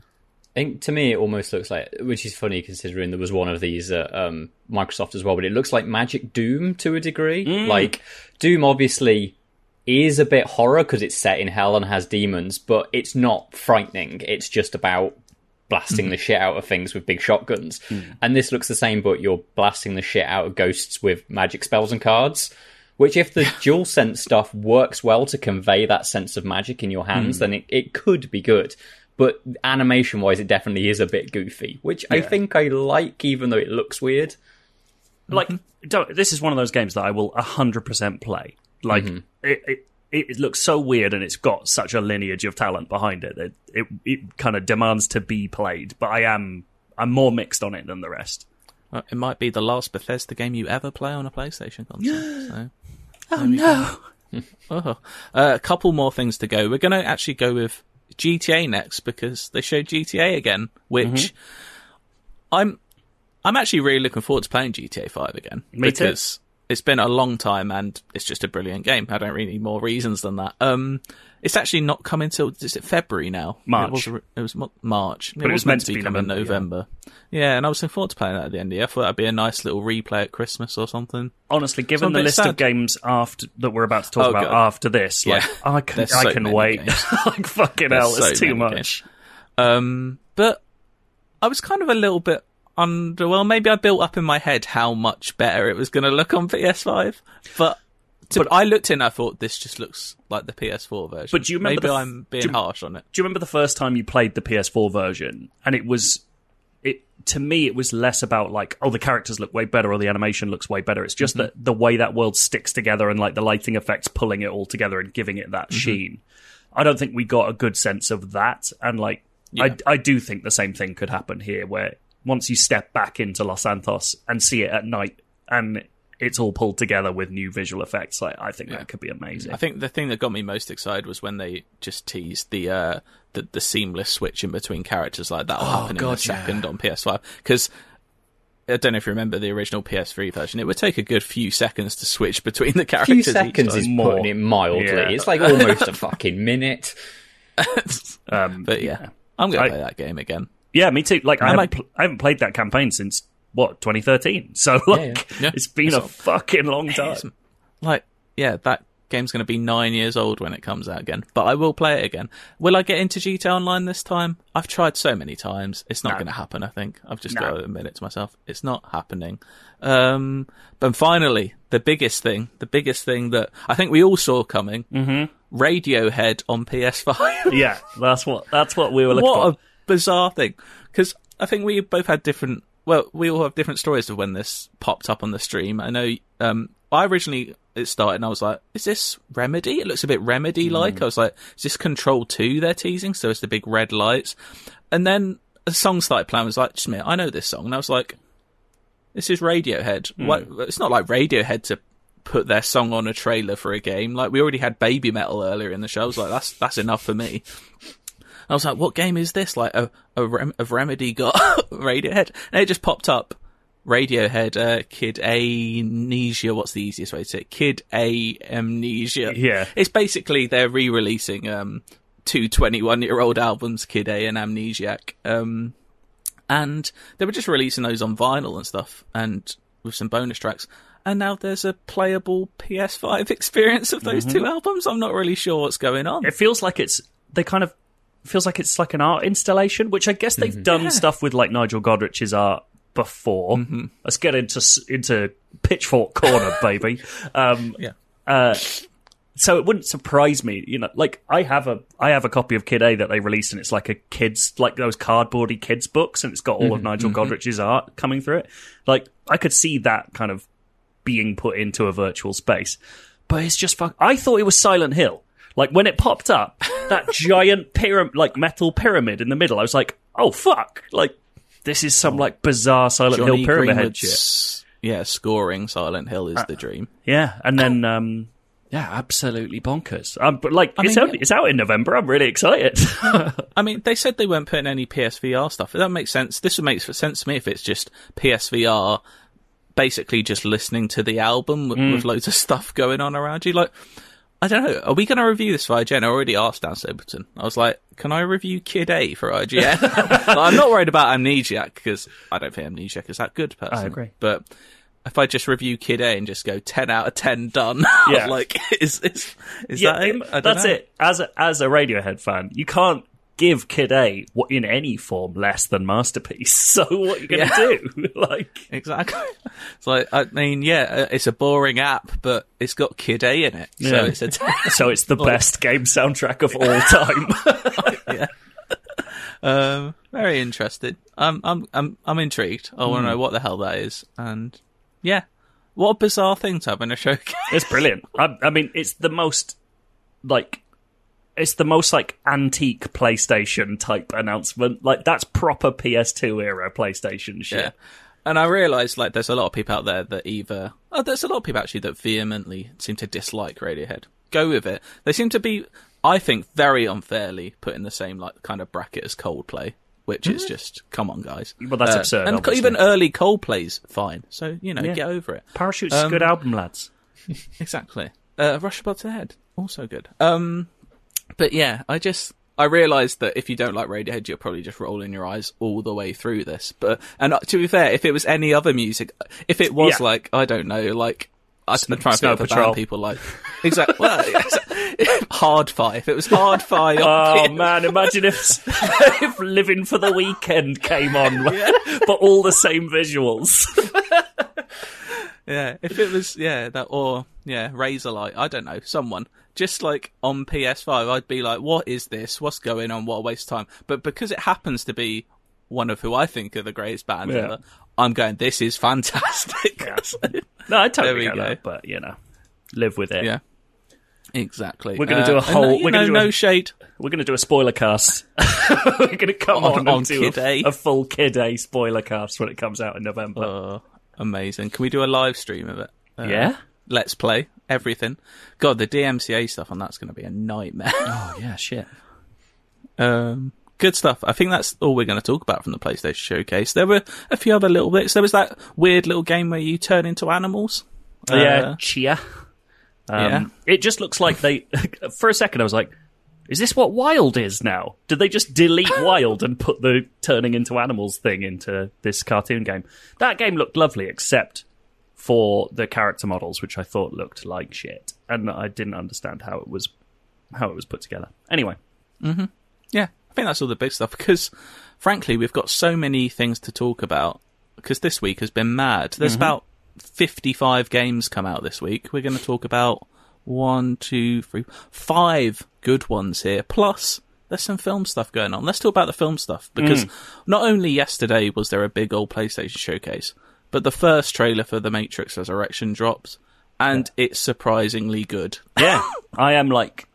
I think to me it almost looks like, which is funny considering there was one of these at um, Microsoft as well, but it looks like Magic Doom to a degree. Like Doom obviously is a bit horror because it's set in hell and has demons, but it's not frightening. It's just about blasting mm-hmm. the shit out of things with big shotguns. Mm. And this looks the same, but you're blasting the shit out of ghosts with magic spells and cards. Which, if the dual sense stuff works well to convey that sense of magic in your hands, mm. then it, it could be good. But animation wise, it definitely is a bit goofy, which I think I like, even though it looks weird. like don't, this is one of those games that I will 100% play. Like mm-hmm. it, it, it it looks so weird and it's got such a lineage of talent behind it that it it kind of demands to be played, but I am I'm more mixed on it than the rest. Well, It might be the last Bethesda game you ever play on a PlayStation console. so. Oh no. Oh. Uh, a couple more things to go. We're going to actually go with GTA next because they showed GTA again, which Mm-hmm. I'm I'm actually really looking forward to playing GTA 5 again Me too. It's been a long time and it's just a brilliant game. I don't really need more reasons than that. Um, it's actually not coming till is it February now? March. It was, it was March. But it was meant to be coming November, yeah. November. Yeah. and I was looking forward to playing that at the end of the year. I thought that'd be a nice little replay at Christmas or something. Honestly, given the list sad. of games after that we're about to talk Oh, about God. after this, like Yeah. I can There's I can wait. like fucking There's hell, so it's too much. Um, but I was kind of a little bit under. Well, maybe I built up in my head how much better it was going to look on PS5. But, to, But- I looked in, I thought this just looks like the PS4 version. But do you remember Maybe the I'm being do harsh on it. Do you remember the first time you played the PS4 version and it was it to me it was less about like oh the characters look way better or the animation looks way better it's just Mm-hmm. that the way that world sticks together and like the lighting effects pulling it all together and giving it that Mm-hmm. sheen i don't think we got a good sense of that and like Yeah. I, I do think the same thing could happen here where once you step back into los santos and see it at night and it's all pulled together with new visual effects like i think that could be amazing I think the thing that got me most excited was when they just teased the uh, the, the seamless switch in between characters like that will happen in a Oh, second on PS5 because. I don't know if you remember the original PS3 version. It would take a good few seconds to switch between the characters. few seconds is More. putting it mildly. Yeah. It's like almost a fucking minute. um, But yeah, I'm I- to play that game again. Yeah, me too. Like I haven't, like- pl- I haven't played that campaign since what 2013. So like, Yeah. it's been a fucking long time. Like, yeah, that game's going to be nine years old when it comes out again. But I will play it again. Will I get into GTA Online this time? I've tried so many times. It's not No. going to happen. I think I've just No. got to admit it to myself. It's not happening. Um, but finally, the biggest thing, the biggest thing that I think we all saw coming, mm-hmm. Radiohead on PS5. Yeah, that's what that's what we were looking what for. a bizarre thing. Because i think we both had different well we all have different stories of when this popped up on the stream. I know um i originally it started and i was like is this remedy? It looks a bit remedy like i was like is this control 2 they're teasing? So it's the big red lights. And then a song started playing. I was like Smith, i know this song. And i was like this is radiohead. What it's not like radiohead to put their song on a trailer for a game. Like we already had baby metal earlier in the show. I was like that's that's enough for me I was like, what game is this? Like, a, a, Rem- a Remedy got Radiohead? And it just popped up. Radiohead, uh, Kid A Mnesia. What's the easiest way to say it? Kid A Amnesia. Yeah. It's basically they're re-releasing, um, two 21 year old albums, Kid A and Amnesiac. Um, and they were just releasing those on vinyl and stuff and with some bonus tracks. And now there's a playable PS5 experience of those two albums. I'm not really sure what's going on. It feels like it's they kind of feels like it's like an art installation, which I guess they've done stuff with like Nigel Godrich's art before. Let's get into into Pitchfork Corner, baby. Um, Yeah. uh, so it wouldn't surprise me, you know. Like I have a I have a copy of Kid A that they released, and it's like a kids like those cardboardy kids books, and it's got all of Nigel Godrich's art coming through it. Like I could see that kind of being put into a virtual space, but it's just fuck. I thought it was Silent Hill. Like when it popped up, that giant pyramid, like metal pyramid in the middle. I was like, oh fuck! Like this is some like bizarre Silent Johnny Hill pyramid head shit. Yeah, scoring Silent Hill is Uh, the dream. Yeah, and then um, yeah, absolutely bonkers. Um, but like, it's mean, only, it's out in November. I'm really excited. I mean, they said they weren't putting any PSVR stuff. That makes sense. This would make sense to me if it's just PSVR, basically just listening to the album with, Mm. with loads of stuff going on around you. Like, I don't know. Are we going to review this for IGN? I already asked Dan Stapleton. I was like, can I review Kid A for IGN? Like, I'm not worried about Amnesiac because I don't think Amnesiac is that good, personally. agree. But if I just review Kid A and just go 10 out of 10 done, Yeah. like, is, is, is yeah, that it? I don't that's know. it. As a, as a Radiohead fan, you can't give Kid A what in any form less than masterpiece. So what are you going to do? like, Exactly. It's like, I mean, yeah, uh, it's a boring app, but it's got Kid A in it. So Yeah. it's a, so it's the best game soundtrack of all time. yeah. um, very interested. I'm, I'm, I'm, I'm intrigued. I want to know what the hell that is. And yeah, what a bizarre thing to have in a showcase. It's brilliant. I, I mean, it's the most like it's the most like antique PlayStation type announcement. Like that's proper PS2 era PlayStation shit. Yeah. And I realised, like, there's a lot of people out there that either, oh, there's a lot of people actually that vehemently seem to dislike Radiohead. Go with it. They seem to be, I think, very unfairly put in the same, like, kind of bracket as Coldplay, which is just, come on, guys. Well, that's absurd, And obviously. even early Coldplay's fine. So, you know, Yeah. get over it. Parachute's a Um, good album, lads. Exactly. Uh, Rush Above the Head, also good. Um, but yeah, I just I realised that if you don't like Radiohead, you're probably just rolling your eyes all the way through this. But and uh, to be fair, if it was any other music, if it was Yeah. like I don't know, like I- I'm trying to think of a Patrol. band people like exactly well, yeah, Hard-Fi. If it was Hard-Fi, Oh man, imagine if if Living for the Weekend came on, but all the same visuals. Yeah, if it was yeah that or yeah Razorlight, I don't know someone just like on PS5, I'd be like, what is this? What's going on? What a waste of time. But because it happens to be one of who I think are the greatest bands Yeah. ever, I'm going, this is fantastic. No, I totally get go. that, but you know, live with it. yeah, exactly. We're gonna do a whole- you we're gonna know, do a- no shade. We're going to do a spoiler cast. We're going to come On- on, on and do a, A. a full Kid A spoiler cast when it comes out in November. Oh, amazing. Can we do a live stream of it? Uh, yeah? Let's play everything. God, the DMCA stuff on that's going to be a nightmare. Oh, yeah, shit. Um, good stuff. I think that's all we're going to talk about from the PlayStation Showcase. There were a few other little bits. There was that weird little game where you turn into animals. yeah, Uh, Tchia. Um, yeah. It just looks like they. For a second, I was like, is this what wild is now? Did they just delete wild and put the turning into animals thing into this cartoon game? That game looked lovely, except for the character models, which I thought looked like shit, and I didn't understand how it was how it was put together. Anyway, mm-hmm. Yeah, I think that's all the big stuff because, frankly, we've got so many things to talk about because this week has been mad. There's mm-hmm. about 55 games come out this week. We're going to talk about one, two, three, five good ones here. Plus, there's some film stuff going on. Let's talk about the film stuff because mm. not only yesterday was there a big old PlayStation showcase, but the first trailer for The Matrix Resurrection drops, and it's surprisingly good. yeah, I am like,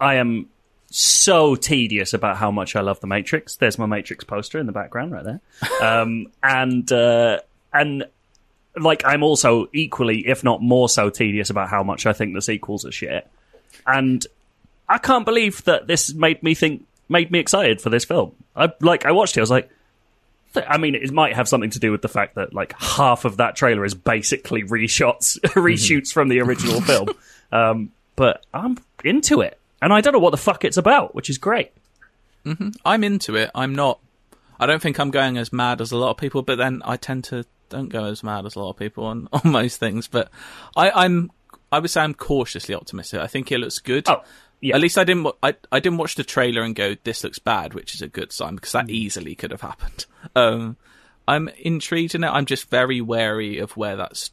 I am so tedious about how much I love the Matrix. There's my Matrix poster in the background right there, um, and uh, and like I'm also equally, if not more so, tedious about how much I think the sequels are shit. And I can't believe that this made me think, made me excited for this film. I like, I watched it. I was like. Th- I mean, it might have something to do with the fact that like half of that trailer is basically reshots, reshoots from the original film. Um, but I'm into it, and I don't know what the fuck it's about, which is great. I'm into it. I'm not. I don't think I'm going as mad as a lot of people, but then I tend to don't go as mad as a lot of people on, on most things. But I, I'm. I would say I'm cautiously optimistic. I think it looks good. Oh, yeah. At least I didn't. I I didn't watch the trailer and go, "This looks bad," which is a good sign because that easily could have happened. Um, I'm intrigued in it. I'm just very wary of where that's.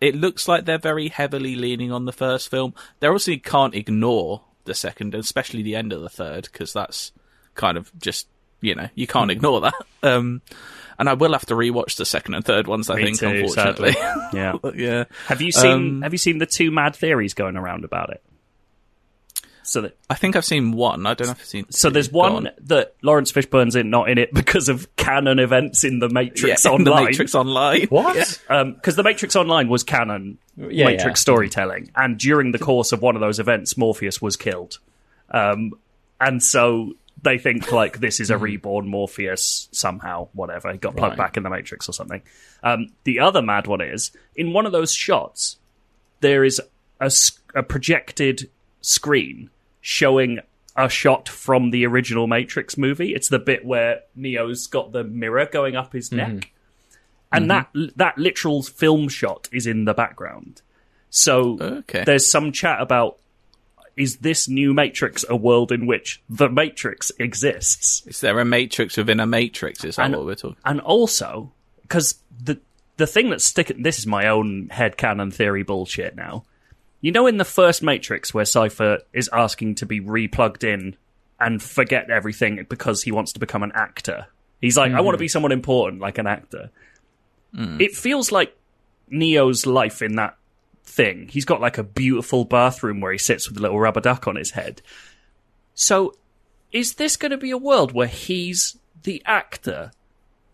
It looks like they're very heavily leaning on the first film. They obviously can't ignore the second, especially the end of the third, because that's kind of just you know you Hmm. can't ignore that. Um, and I will have to rewatch the second and third ones. I Me think, too, unfortunately, sadly. Yeah. yeah. Have you seen Um, Have you seen the two mad theories going around about it? So that I think I've seen one. I don't know if I've seen. so there's one on. that Laurence Fishburne's in, not in it because of canon events in the Matrix yeah, in Online. the Matrix Online. What? because the Matrix Online was canon Yeah, Matrix yeah. storytelling, and during the course of one of those events, Morpheus was killed, um, and so they think like this is a reborn Morpheus somehow, whatever. He got plugged Right. back in the Matrix or something. Um, the other mad one is in one of those shots, there is a projected screen showing a shot from the original Matrix movie. It's the bit where Neo's got the mirror going up his neck mm-hmm. and that mm-hmm. that literal film shot is in the background. So Okay. there's some chat about is this new Matrix a world in which the Matrix exists, Is there a Matrix within a Matrix? Is that And- what we're talking? and also because the the thing that's sticking this is my own head headcanon theory bullshit now. You know, in the first Matrix, where Cypher is asking to be replugged in and forget everything because he wants to become an actor. He's like, I want to mm. be someone important, like an actor. Mm. It feels like Neo's life in that thing. He's got like a beautiful bathroom where he sits with a little rubber duck on his head. So, is this going to be a world where he's the actor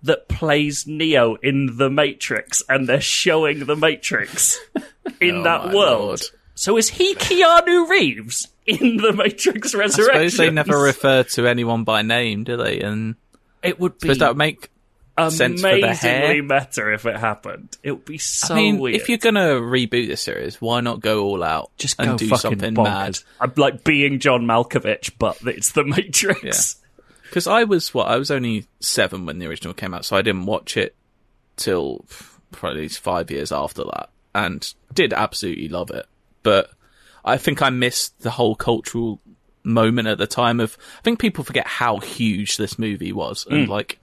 that plays Neo in The Matrix and they're showing The Matrix in Oh that world? Lord. So, is he Keanu Reeves in The Matrix Resurrection? I suppose they never refer to anyone by name, do they? And It would be suppose that would make. sense for the hair. amazingly meta if it happened. It would be so I mean, weird. if you're gonna reboot this series, why not go all out just and go do fucking something bonkers. mad? I'm like being John Malkovich, but it's the Matrix. Because I was what I was only seven when the original came out, so I didn't watch it till probably five years after that, and did absolutely love it. But I think I missed the whole cultural moment at the time of. I think people forget how huge this movie was and hmm. like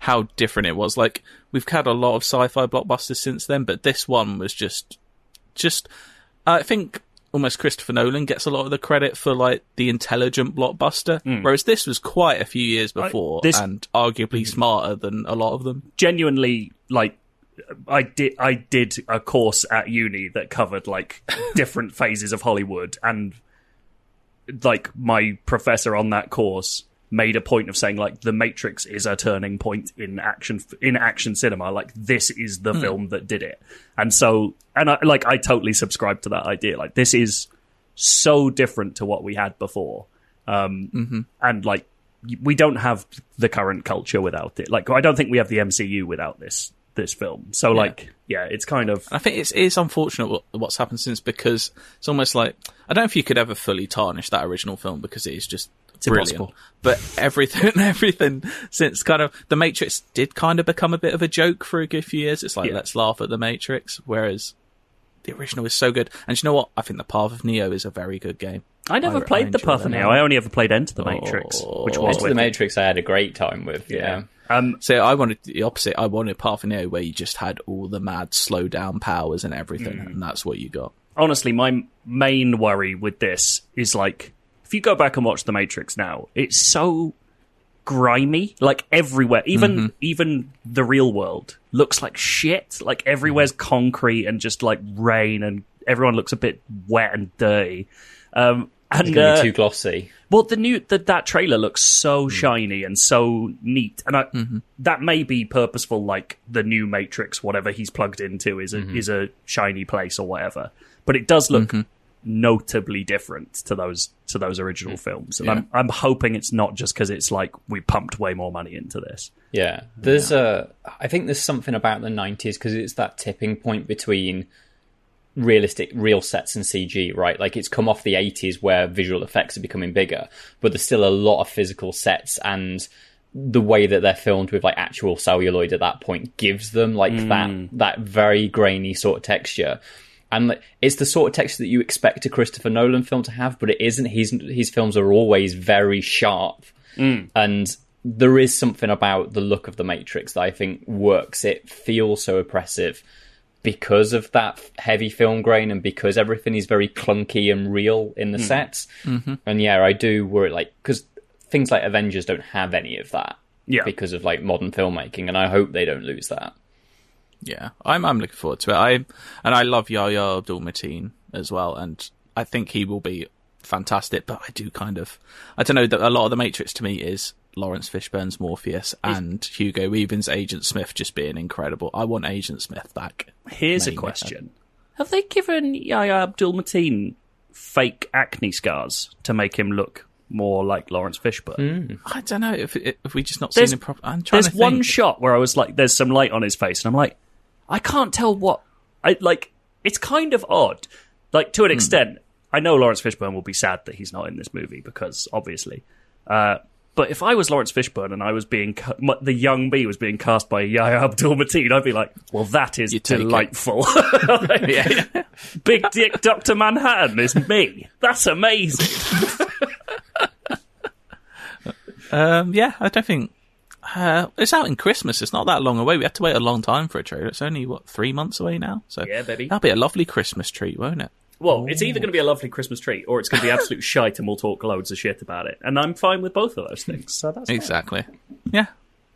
how different it was. Like we've had a lot of sci-fi blockbusters since then, but this one was just, just. I think almost Christopher Nolan gets a lot of the credit for like the intelligent blockbuster, hmm. whereas this was quite a few years before this- and arguably hmm. smarter than a lot of them. Genuinely, like I did. I did a course at uni that covered like different phases of Hollywood, and like my professor on that course made a point of saying like the Matrix is a turning point in action in action cinema. Like this is the film that did it, and so and I like I totally subscribe to that idea. Like this is so different to what we had before, um, and like we don't have the current culture without it. Like I don't think we have the MCU without this this film. So like yeah, it's kind of I think it's it's unfortunate what, what's happened since because it's almost like I don't know if you could ever fully tarnish that original film because it is just brilliant. impossible. But everything, everything since kind of the Matrix did kind of become a bit of a joke for a good few years. It's like Yeah. let's laugh at the Matrix, whereas the original is so good. And you know what? I think the Path of Neo is a very good game. I never I- played I the Path of. Neo. I only ever played Enter the Matrix, which oh, was Oh. Into the Matrix, I had a great time with. Yeah. Um, So I wanted the opposite. I wanted of where you just had all the mad slow down powers and everything, Mm. and that's what you got. honestly, my main worry with this is like, if you go back and watch The Matrix now, it's so grimy, like everywhere. Even even the real world looks like shit. Like everywhere's concrete and just like rain, and everyone looks a bit wet and dirty. Um, and It's to uh, be too glossy. Well, the new that that trailer looks so mm. shiny and so neat, and I, mm-hmm. that may be purposeful. Like the new Matrix, whatever he's plugged into is a mm-hmm. is a shiny place or whatever. But it does look mm-hmm. notably different to those to those original mm. films, and I'm I'm hoping it's not just because it's like we pumped way more money into this. Yeah, there's a. I think there's something about the '90s because it's that tipping point between realistic, real sets and CG, right? Like it's come off the '80s where visual effects are becoming bigger, but there's still a lot of physical sets and the way that they're filmed with like actual celluloid at that point gives them like hmm. that that very grainy sort of texture. And like, it's the sort of texture that you expect a Christopher Nolan film to have, but it isn't. His his films are always very sharp hmm. and there is something about the look of the Matrix that I think works. It feels so oppressive because of that heavy film grain and because everything is very clunky and real in the sets. Mm-hmm. And yeah, I do worry like because things like Avengers don't have any of that. Yeah. because of like modern filmmaking, and I hope they don't lose that. Yeah, I'm I'm looking forward to it. I and I love Yahya Abdul Mateen as well, and I think he will be fantastic. But I do kind of, I don't know that a lot of the Matrix to me is Laurence Fishburne's Morpheus and Hugo Weaving's Agent Smith just being incredible. I want Agent Smith back. Here's a question: Have they given Yahya Abdul Mateen fake acne scars to make him look more like Laurence Fishburne? Hmm. I don't know if if we just not There's- seen him properly. There's to one shot where I was like, "There's some light on his face," and I'm like, I can't tell what. I like. It's kind of odd. Like to an hmm. extent, I know Laurence Fishburne will be sad that he's not in this movie because obviously. Uh, but if I was Laurence Fishburne and I was being ca- the young B was being cast by Yahya Abdul Mateen, I'd be like, "Well, that is You take it. delightful." yeah. Big Dick Doctor Manhattan is me. That's amazing. Um, yeah, I don't think uh, it's out in Christmas. It's not that long away. We had to wait a long time for a trailer. It's only what three months away now. So Yeah, baby. that'll be a lovely Christmas treat, won't it? Well, it's either going to be a lovely Christmas treat or it's going to be absolute shite, and we'll talk loads of shit about it. And I'm fine with both of those things. So that's fine. Exactly. Yeah.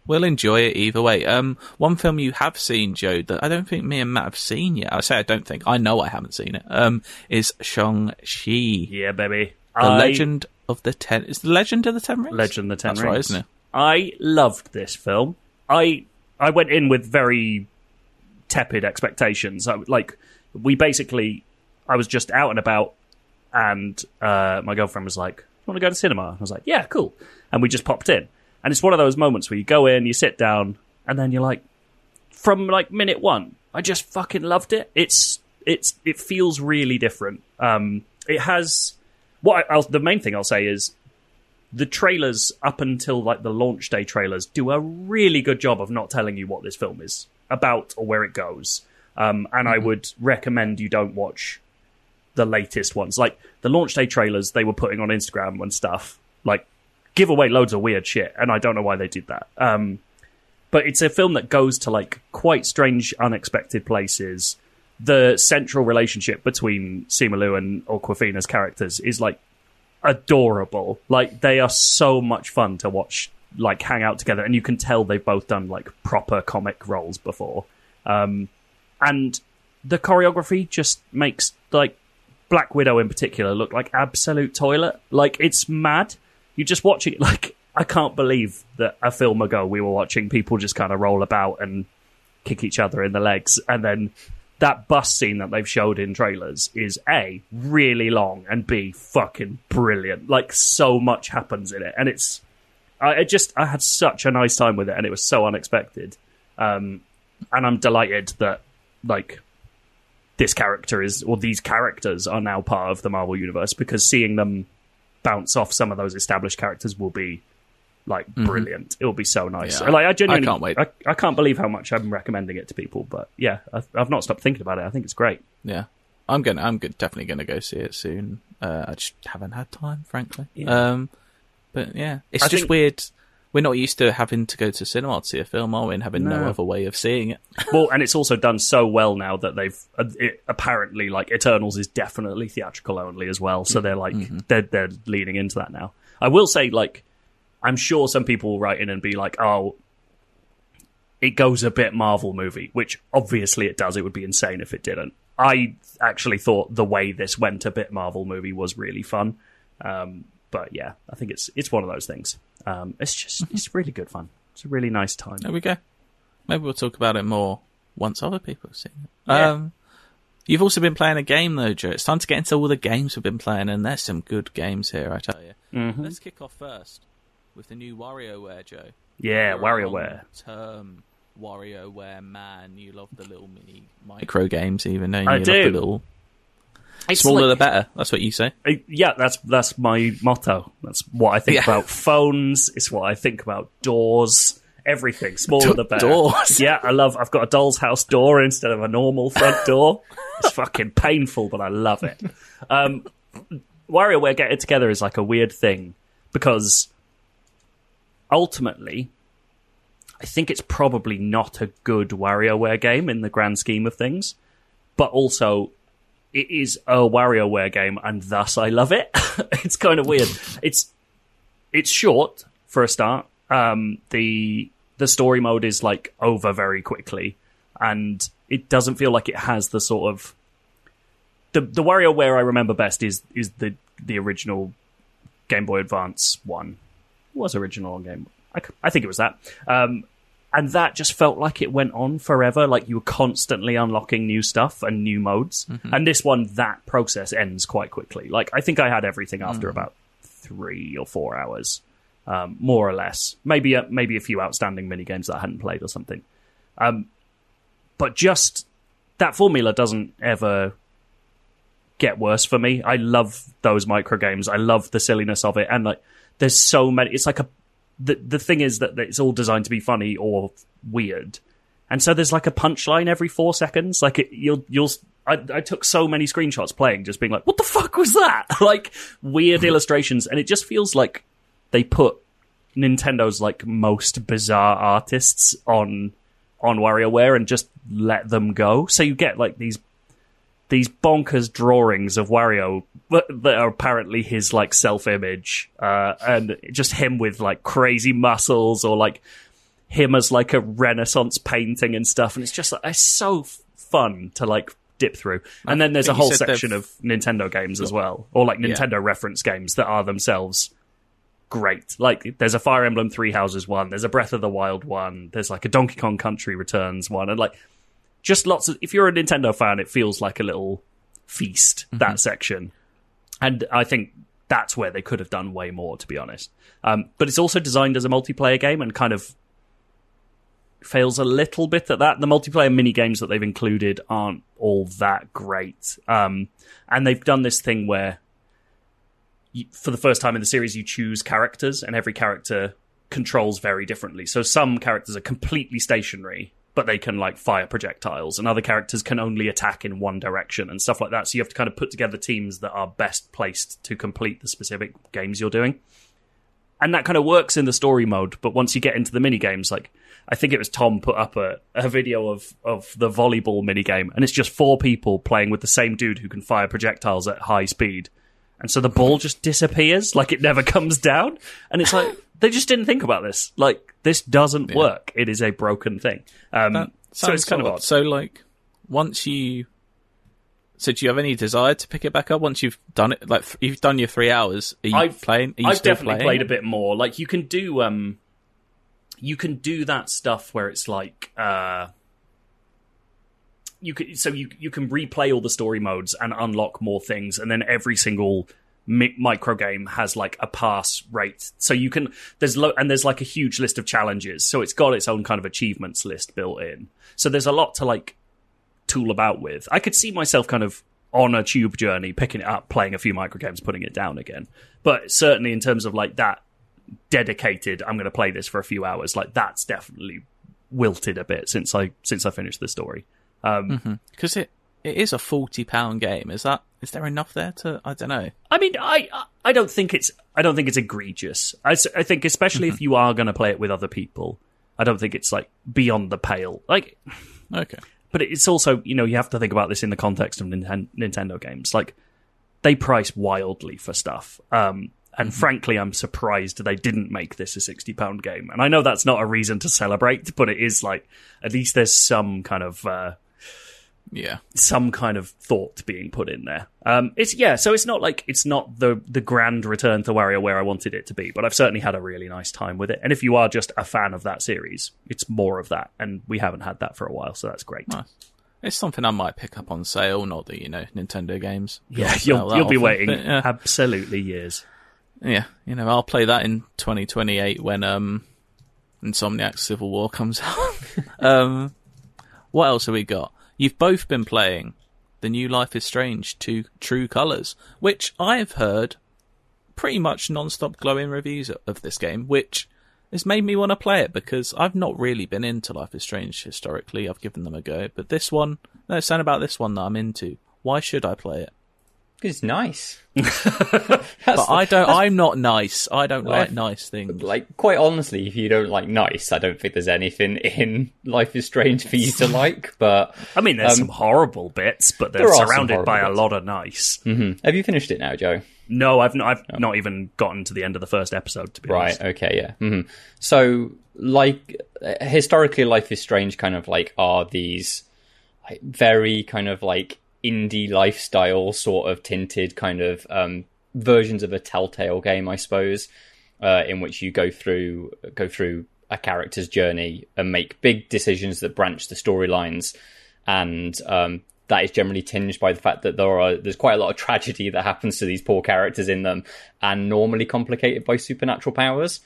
We'll enjoy it either way. Um, one film you have seen, Joe, that I don't think me and Matt have seen yet. I say I don't think. I know I haven't seen it. Um, is Shang Chi, Yeah, baby. the I- Legend of the Ten? Is the Legend of the Ten Rings? Legend of the Ten That's Rings. right, isn't it? I loved this film. I I went in with very tepid expectations. I, like we basically, I was just out and about, and uh, my girlfriend was like, "You want to go to cinema?" I was like, "Yeah, cool." And we just popped in, and it's one of those moments where you go in, you sit down, and then you're like, from like minute one, I just fucking loved it. It's it's it feels really different. Um, it has what I, I'll, the main thing I'll say is the trailers up until like the launch day trailers do a really good job of not telling you what this film is about or where it goes. Um, and I would recommend you don't watch the latest ones. Like the launch day trailers they were putting on Instagram and stuff, like give away loads of weird shit, and I don't know why they did that. Um, but it's a film that goes to like quite strange, unexpected places. The central relationship between Simu and Awkwafina's characters is like adorable. Like they are so much fun to watch, like hang out together, and you can tell they've both done like proper comic roles before. Um, and the choreography just makes like Black Widow in particular look like absolute toilet. Like it's mad. You just watch it like I can't believe that a film ago we were watching people just kind of roll about and kick each other in the legs, and then that bus scene that they've showed in trailers is a really long and b fucking brilliant. Like so much happens in it, and it's I it just I had such a nice time with it, and it was so unexpected. Um, and I'm delighted that like this character is or these characters are now part of the Marvel universe because seeing them bounce off some of those established characters will be like brilliant. It will be so nice. Mm-hmm. Yeah. like I genuinely I can't wait. I, I can't believe how much I'm recommending it to people. But yeah, I've, I've not stopped thinking about it. I think it's great. Yeah, I'm gonna. I'm good, definitely gonna go see it soon. Uh, I just haven't had time, frankly. Yeah. Um, but yeah, it's I just think- weird. We're not used to having to go to cinema to see a film, are we? And having no, No. other way of seeing it. well, and it's also done so well now that they've uh, it, apparently like Eternals is definitely theatrical only as well. So they're like they're they're leaning into that now. I will say like I'm sure some people will write in and be like, oh. It goes a bit Marvel movie, which obviously it does. It would be insane if it didn't. I actually thought the way this went a bit Marvel movie was really fun. Um, but yeah, I think it's it's one of those things. Um, it's just it's really good fun. It's a really nice time. There we go. Maybe we'll talk about it more once other people have seen it. Yeah. Um, you've also been playing a game though, Joe. It's time to get into all the games we've been playing, and there's some good games here, I tell you. Mm-hmm. Let's kick off first with the new WarioWare, Joe. Yeah, WarioWare. Term WarioWare man. You love the little mini micro games, even though you I love do. the little It's smaller like- the better. That's what you say. Yeah, that's that's my motto. That's what I think Yeah. about phones. It's what I think about doors. Everything smaller the better. Doors. Yeah, I love. I've got a doll's house door instead of a normal front door. It's fucking painful, but I love it. Um, WarioWare getting together is like a weird thing because ultimately, I think it's probably not a good WarioWare game in the grand scheme of things, but also it is a WarioWare game, and thus I love it. it's kind of weird. It's it's short for a start. Um, the the story mode is like over very quickly, and it doesn't feel like it has the sort of the the WarioWare I remember best is is the the original Game Boy Advance one. It was original on Game. I think it was that. Um, and that just felt like it went on forever. Like you were constantly unlocking new stuff and new modes. And this one, that process ends quite quickly. Like I think I had everything after about three or four hours, um, more or less. Maybe a, maybe a few outstanding mini games that I hadn't played or something. Um, but just that formula doesn't ever get worse for me. I love those micro games. I love the silliness of it, and like there's so many. It's like a the the thing is that it's all designed to be funny or weird, and so there's like a punchline every four seconds. Like it, you'll you'll. I, I took so many screenshots playing, just being like, "What the fuck was that?" like weird illustrations, and it just feels like they put Nintendo's like most bizarre artists on on WarioWare and just let them go. So you get like these these bonkers drawings of Wario that are apparently his like self image, uh, and just him with like crazy muscles or like him as like a Renaissance painting and stuff. And it's just like, it's so f- fun to like dip through. And then there's a whole section of Nintendo games as well, or like Nintendo reference games that are themselves great. Like there's a Fire Emblem Three Houses one, there's a Breath of the Wild one, there's like a Donkey Kong Country Returns one, and like just lots of. If you're a Nintendo fan, it feels like a little feast that section, and I think that's where they could have done way more, to be honest. Um, but it's also designed as a multiplayer game and kind of fails a little bit at that. The multiplayer mini games that they've included aren't all that great, um, and they've done this thing where you, for the first time in the series, you choose characters, and every character controls very differently. So some characters are completely stationary, but they can like fire projectiles, and other characters can only attack in one direction and stuff like that. So you have to kind of put together teams that are best placed to complete the specific games you're doing. And that kind of works in the story mode, but once you get into the mini games, like I think it was Tom put up a, a video of, of the volleyball mini game, and it's just four people playing with the same dude who can fire projectiles at high speed and so the ball just disappears like it never comes down and it's like they just didn't think about this like this doesn't work it is a broken thing um, so it's sounds kind of odd. odd So, like, once you, so do you have any desire to pick it back up once you've done it? Like, you've done your three hours. Are you I've playing? Are you I've still definitely playing? played a bit more like you can do um you can do that stuff where it's like uh you can so you you can replay all the story modes and unlock more things and then every single mi- micro game has like a pass rate so you can there's lo- and there's like a huge list of challenges so it's got its own kind of achievements list built in so there's a lot to like tool about with i could see myself kind of on a tube journey, picking it up, playing a few microgames, putting it down again. But certainly in terms of like that dedicated, I'm going to play this for a few hours. Like that's definitely wilted a bit since I since I finished the story. Um, Because it, it is a forty pound game. Is that is there enough there to I don't know. I mean, I I don't think it's I don't think it's egregious. I, I think especially if you are going to play it with other people, I don't think it's like beyond the pale. Like, Okay. but it's also you know you have to think about this in the context of Ninten- Nintendo games. Like, they price wildly for stuff. Um, and frankly, I'm surprised they didn't make this a sixty pound game. And I know that's not a reason to celebrate, but it is like at least there's some kind of. Uh, Yeah. some kind of thought being put in there. Um, it's yeah, so it's not like it's not the the grand return to WarioWare I wanted it to be, but I've certainly had a really nice time with it. And if you are just a fan of that series, it's more of that, and we haven't had that for a while, so that's great. Nice. It's something I might pick up on sale. Not that you know Nintendo games. Yeah, you'll you'll be waiting but, yeah. absolutely years. Yeah, you know, I'll play that in 2028 when um Insomniac Civil War comes out. um what else have we got? You've both been playing the new Life is Strange to True Colors, which I've heard pretty much non-stop glowing reviews of this game, which has made me want to play it because I've not really been into Life is Strange historically. I've given them a go, but this one, no, it's something about this one that I'm into. Why should I play it? It's nice. But I don't. I'm not nice. I don't Well, like nice things. Like, quite honestly, if you don't like nice, I don't think there's anything in Life is Strange for you to like. But I mean, there's Um, some horrible bits, but they're there are some surrounded by a lot of nice. mhm. have you finished it now, Joe? No, I've not, I've not even gotten to the end of the first episode. To be Right. honest, Okay. Yeah. hmm So, like, uh, historically, Life is Strange kind of like are these like, very kind of like indie lifestyle sort of tinted kind of um, versions of a Telltale game, I suppose, uh, in which you go through go through a character's journey and make big decisions that branch the storylines, and um, that is generally tinged by the fact that there are there's quite a lot of tragedy that happens to these poor characters in them, and normally complicated by supernatural powers.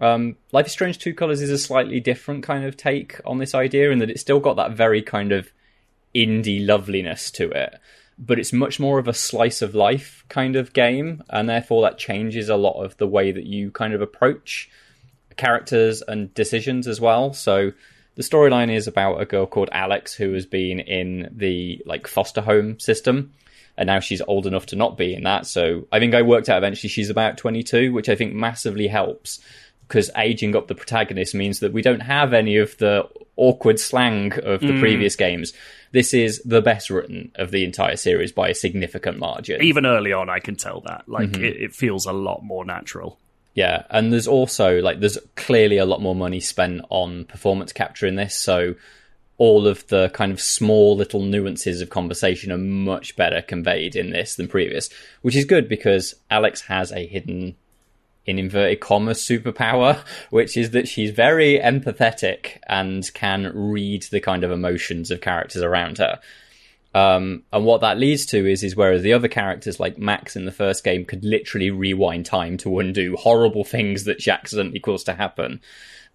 Um, Life is Strange True Colors is a slightly different kind of take on this idea, in that it's still got that very kind of indie loveliness to it, but it's much more of a slice of life kind of game, and therefore that changes a lot of the way that you kind of approach characters and decisions as well. So the storyline is about a girl called Alex who has been in the like foster home system and now she's old enough to not be in that. So I think I worked out eventually she's about 22, which I think massively helps because aging up the protagonist means that we don't have any of the awkward slang of the previous games. This is the best written of the entire series by a significant margin. even early on, I can tell that. Like, Mm-hmm. it, it feels a lot more natural. Yeah, and there's also like there's clearly a lot more money spent on performance capture in this, so all of the kind of small little nuances of conversation are much better conveyed in this than previous, which is good because Alex has a hidden in inverted commas superpower, which is that she's very empathetic and can read the kind of emotions of characters around her. Um, and what that leads to is, is whereas the other characters like Max in the first game could literally rewind time to undo horrible things that she accidentally caused to happen.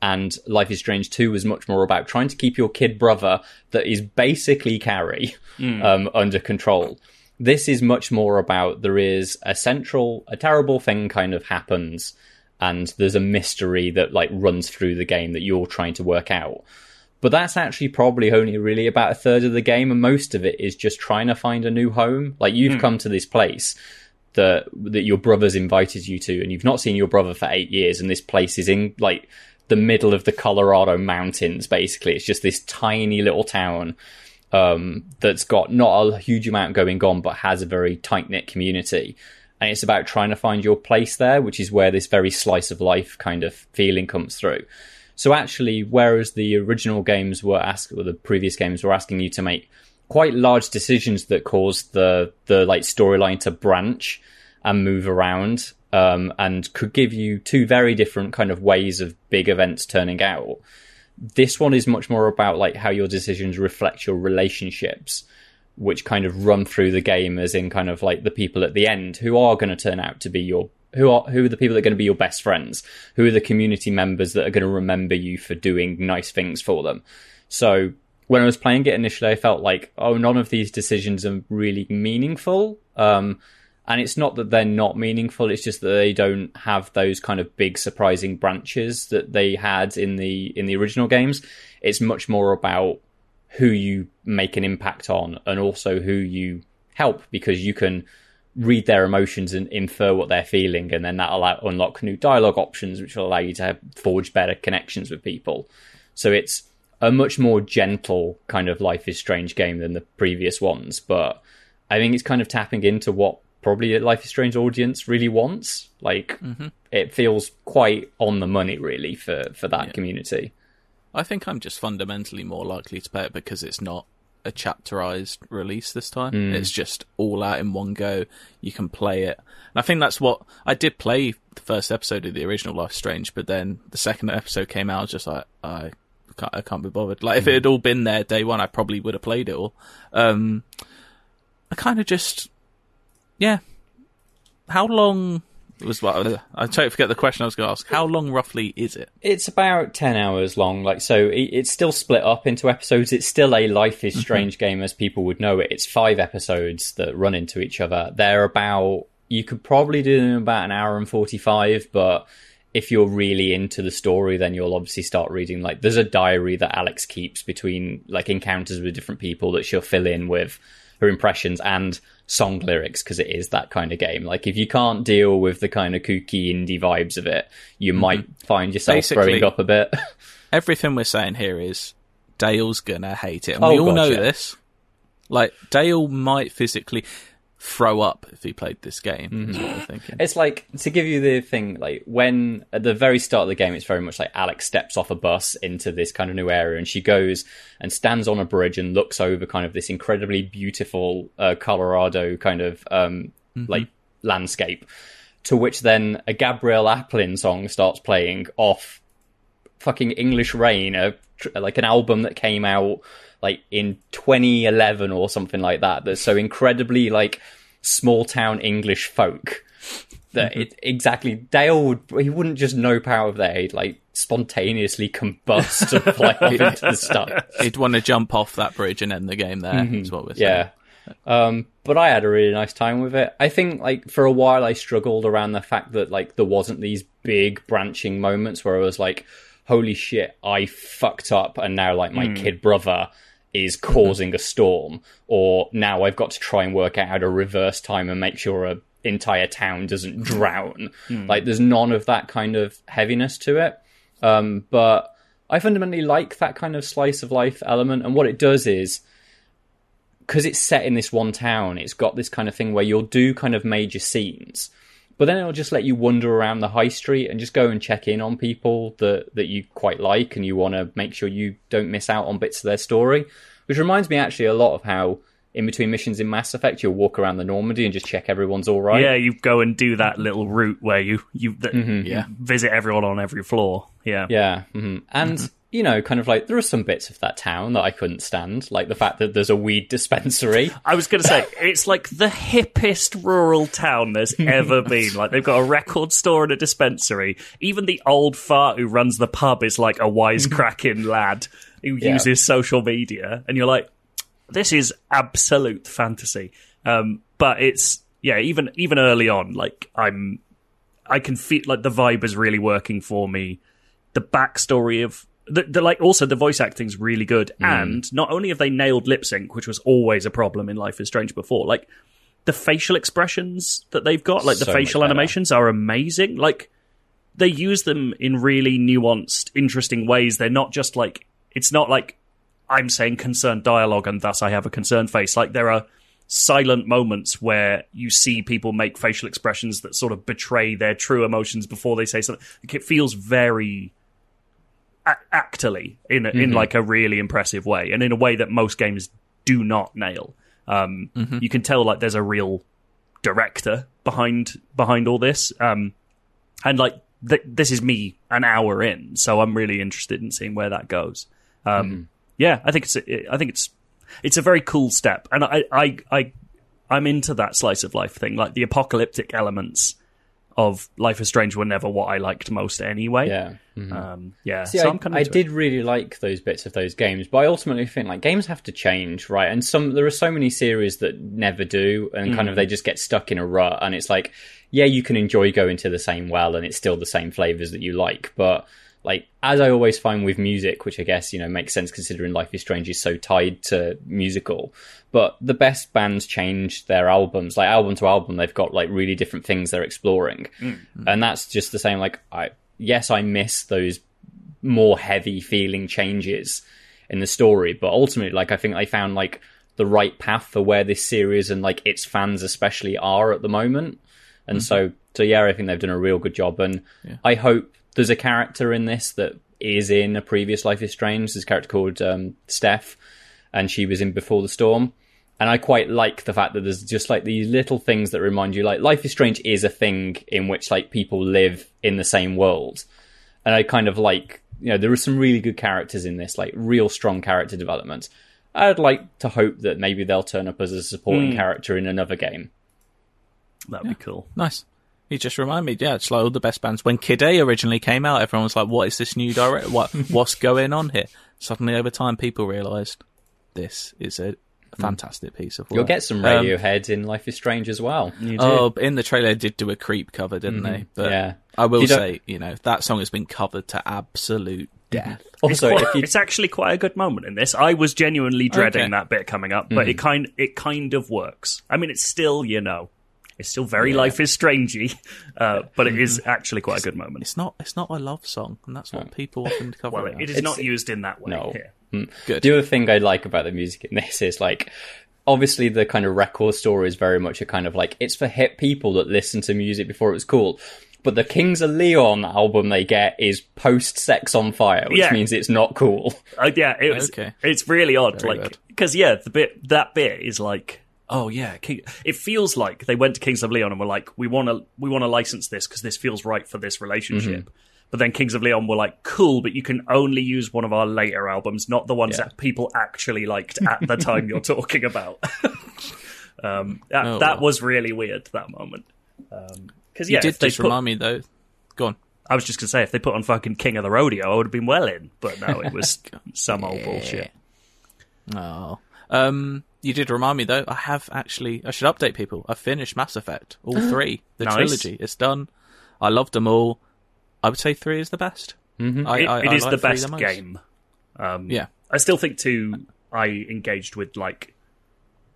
And Life is Strange 2 was much more about trying to keep your kid brother that is basically Carrie, um, under control. This is much more about there is a central, a terrible thing kind of happens and there's a mystery that like runs through the game that you're trying to work out. But that's actually probably only really about a third of the game and most of it is just trying to find a new home. Like you've hmm. come to this place that that your brother's invited you to and you've not seen your brother for 8 years and this place is in like the middle of the Colorado mountains basically. It's just this tiny little town um, that's got not a huge amount going on but has a very tight knit community and it's about trying to find your place there which is where this very slice of life kind of feeling comes through so actually, whereas the original games were asked, or the previous games were asking you to make quite large decisions that caused the the like storyline to branch and move around, um, and could give you two very different kind of ways of big events turning out. This one is much more about like how your decisions reflect your relationships, which kind of run through the game, as in kind of like the people at the end who are going to turn out to be your who are who are the people that are going to be your best friends? Who are the community members that are going to remember you for doing nice things for them? So when I was playing it initially, I felt like, oh, none of these decisions are really meaningful. Um, and it's not that they're not meaningful; it's just that they don't have those kind of big, surprising branches that they had in the in the original games. It's much more about who you make an impact on, and also who you help, because you can read their emotions and infer what they're feeling, and then that'll unlock new dialogue options, which will allow you to forge better connections with people. So it's a much more gentle kind of Life is Strange game than the previous ones, but I think it's kind of tapping into what probably a Life is Strange audience really wants. Like mm-hmm. it feels quite on the money really for for that yeah. community. I think I'm just fundamentally more likely to play it because it's not a chapterized release this time. Mm. It's just all out in one go. You can play it. And I think that's what I did play the first episode of the original Life Strange, but then the second episode came out, I was just like, I can't, I can't be bothered. Like, if it had all been there day one, I probably would have played it all. Um, I kind of just, yeah. How long was what I totally forget the question I was going to ask. How long roughly is it? It's about ten hours long. Like so, it's still split up into episodes. It's still a Life is mm-hmm. Strange game as people would know it. It's five episodes that run into each other. They're about you could probably do them about an hour and forty five, but if you're really into the story, then you'll obviously start reading. Like, there's a diary that Alex keeps between like encounters with different people that she'll fill in with her impressions and song lyrics because it is that kind of game. Like, if you can't deal with the kind of kooky indie vibes of it, you mm-hmm. might find yourself Basically, throwing up a bit. everything we're saying here is Dale's gonna hate it, and oh, we all know this. Like, Dale might physically throw up if he played this game. Mm-hmm. It's like to give you the thing, like when at the very start of the game, it's very much like Alex steps off a bus into this kind of new area, and she goes and stands on a bridge and looks over kind of this incredibly beautiful uh, Colorado kind of um, mm-hmm. like landscape. To which then a Gabrielle Aplin song starts playing off fucking English Rain, a, like an album that came out like in 2011 or something like that. That's so incredibly like small town English folk that mm-hmm. it exactly Dale would he wouldn't just know power of that he'd like spontaneously combust and fly off into the stuff. He'd want to jump off that bridge and end the game there. Mm-hmm. Is what we're saying. Yeah. Um, but I had a really nice time with it. I think like for a while I struggled around the fact that like there wasn't these big branching moments where I was like, holy shit, I fucked up and now like my mm. kid brother is causing a storm, or now I've got to try and work out how to reverse time and make sure a entire town doesn't drown. Mm. Like there's none of that kind of heaviness to it. Um, but I fundamentally like that kind of slice of life element, and what it does is because it's set in this one town, it's got this kind of thing where you'll do kind of major scenes, but then it'll just let you wander around the high street and just go and check in on people that, that you quite like and you want to make sure you don't miss out on bits of their story. Which reminds me actually a lot of how in between missions in Mass Effect, you'll walk around the Normandy and just check everyone's all right. Yeah, you go and do that little route where you you, mm-hmm. yeah. visit everyone on every floor. Yeah, yeah, mm-hmm. and mm-hmm you know, kind of like there are some bits of that town that I couldn't stand, like the fact that there's a weed dispensary. I was going to say it's like the hippest rural town there's ever been. Like they've got a record store and a dispensary. Even the old fart who runs the pub is like a wisecracking lad who yeah. uses social media, and you're like, this is absolute fantasy. Um, but it's yeah, even even early on, like I'm, I can feel like the vibe is really working for me. The backstory of the, the, like also the voice acting's really good, mm. and not only have they nailed lip sync, which was always a problem in Life is Strange before, like the facial expressions that they've got, like the so facial animations, are amazing. Like they use them in really nuanced, interesting ways. They're not just like it's not like I'm saying concerned dialogue and thus I have a concerned face. Like there are silent moments where you see people make facial expressions that sort of betray their true emotions before they say something. Like, it feels very actorly in mm-hmm. in like a really impressive way, and in a way that most games do not nail. Um, mm-hmm. You can tell like there's a real director behind behind all this, um, and like th- this is me an hour in, so I'm really interested in seeing where that goes. Um, mm-hmm. Yeah, I think it's a, I think it's it's a very cool step, and I I I I'm into that slice of life thing, like the apocalyptic elements of Life is Strange were never what I liked most anyway. Yeah. Um, yeah. See, so I, I'm kind I of did really like those bits of those games, but I ultimately think like games have to change, right? And some there are so many series that never do, and kind of Mm. they just get stuck in a rut. And it's like, yeah, you can enjoy going to the same well, and it's still the same flavors that you like, but like as I always find with music, which I guess you know makes sense considering Life is Strange is so tied to musical. But the best bands change their albums, like album to album, they've got like really different things they're exploring, mm. Mm. and that's just the same. Like I, yes, I miss those more heavy feeling changes in the story, but ultimately, like I think they found like the right path for where this series and like its fans especially are at the moment. And mm-hmm. so, so yeah, I think they've done a real good job, and I hope there's a character in this that is in a previous Life is Strange. There's a character called um, Steph, and she was in Before the Storm. And I quite like the fact that there's just like these little things that remind you, like Life is Strange is a thing in which like people live in the same world, and I kind of like you know there are some really good characters in this, like real strong character development. I'd like to hope that maybe they'll turn up as a supporting character in another game. that'd be cool. Nice. You just remind me, yeah, it's like all the best bands. When Kid A originally came out, everyone was like, "What is this new direct? What what's going on here?" Suddenly, over time, people realised this is a hmm. fantastic piece of work. You'll get some Um, Radiohead in Life is Strange as well. You. Oh, in the trailer, they did do a creep cover, didn't they? Mm-hmm. But Yeah. I will You say, you know, that song has been covered to absolute mm-hmm. death. Also, Well, if you it's actually quite a good moment in this. I was genuinely dreading Okay. that bit coming up, but mm-hmm. it kind it kind of works. I mean, it's still you know, it's still very Life is Strangey, uh, but it is actually quite a good moment. It's not. It's not a love song, and that's what people often cover. Well, it it as. not used in that way No. here. good. The other thing I like about the music in this is like obviously the kind of record story is very much a kind of like it's for hip people that listen to music before it was cool. But the Kings of Leon album they get is post Sex on Fire, which Yeah. means it's not cool. Uh, yeah, it was, Okay. it's really odd. Very like because yeah, the bit that bit is like. Oh yeah, King, it feels like they went to Kings of Leon and were like, "We want to, we want to license this because this feels right for this relationship." Mm-hmm. But then Kings of Leon were like, "Cool, but you can only use one of our later albums, not the ones Yeah. that people actually liked at the time you're talking about." um, that, Oh, that was really weird that moment. Because you yeah, did if they just put- remind me though. Go on. I was just gonna say if they put on fucking King of the Rodeo, I would have been well in. But no, it was some old bullshit. Oh. Um, you did remind me though. I have actually. I should update people. I finished Mass Effect, all three, the Nice. trilogy. It's done. I loved them all. I would say three is the best. Mm-hmm. I, It, I, it I is like the three best most. game. Um, Yeah. I still think two. I engaged with like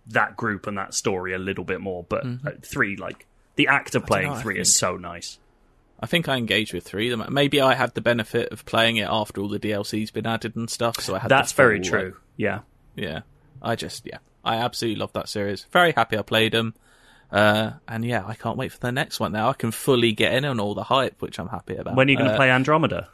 that group and that story a little bit more, but uh, three, like the act of playing know, Mm-hmm. I three, is so nice. I think I engaged with three. of them. Maybe I had the benefit of playing it after all the DLC's been added and stuff. So I had. the That's very full, true. like, yeah, yeah. I just yeah. I absolutely love that series. Very happy I played them. Uh, and yeah, I can't wait for the next one now. I can fully get in on all the hype, which I'm happy about. when are you going to Uh, play Andromeda?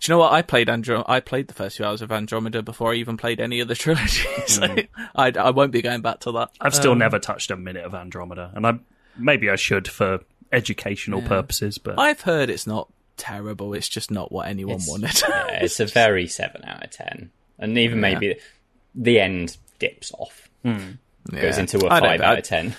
Do you know what? I played Andro- I played the first few hours of Andromeda before I even played any of the trilogy. so I, I won't be going back to that. I've still Um, never touched a minute of Andromeda, and I maybe I should for educational purposes, but I've heard it's not terrible. It's just not what anyone It's- wanted. Yeah, it's a very seven out of ten, and even maybe the end dips off, goes Yeah. into a I don't five out of ten.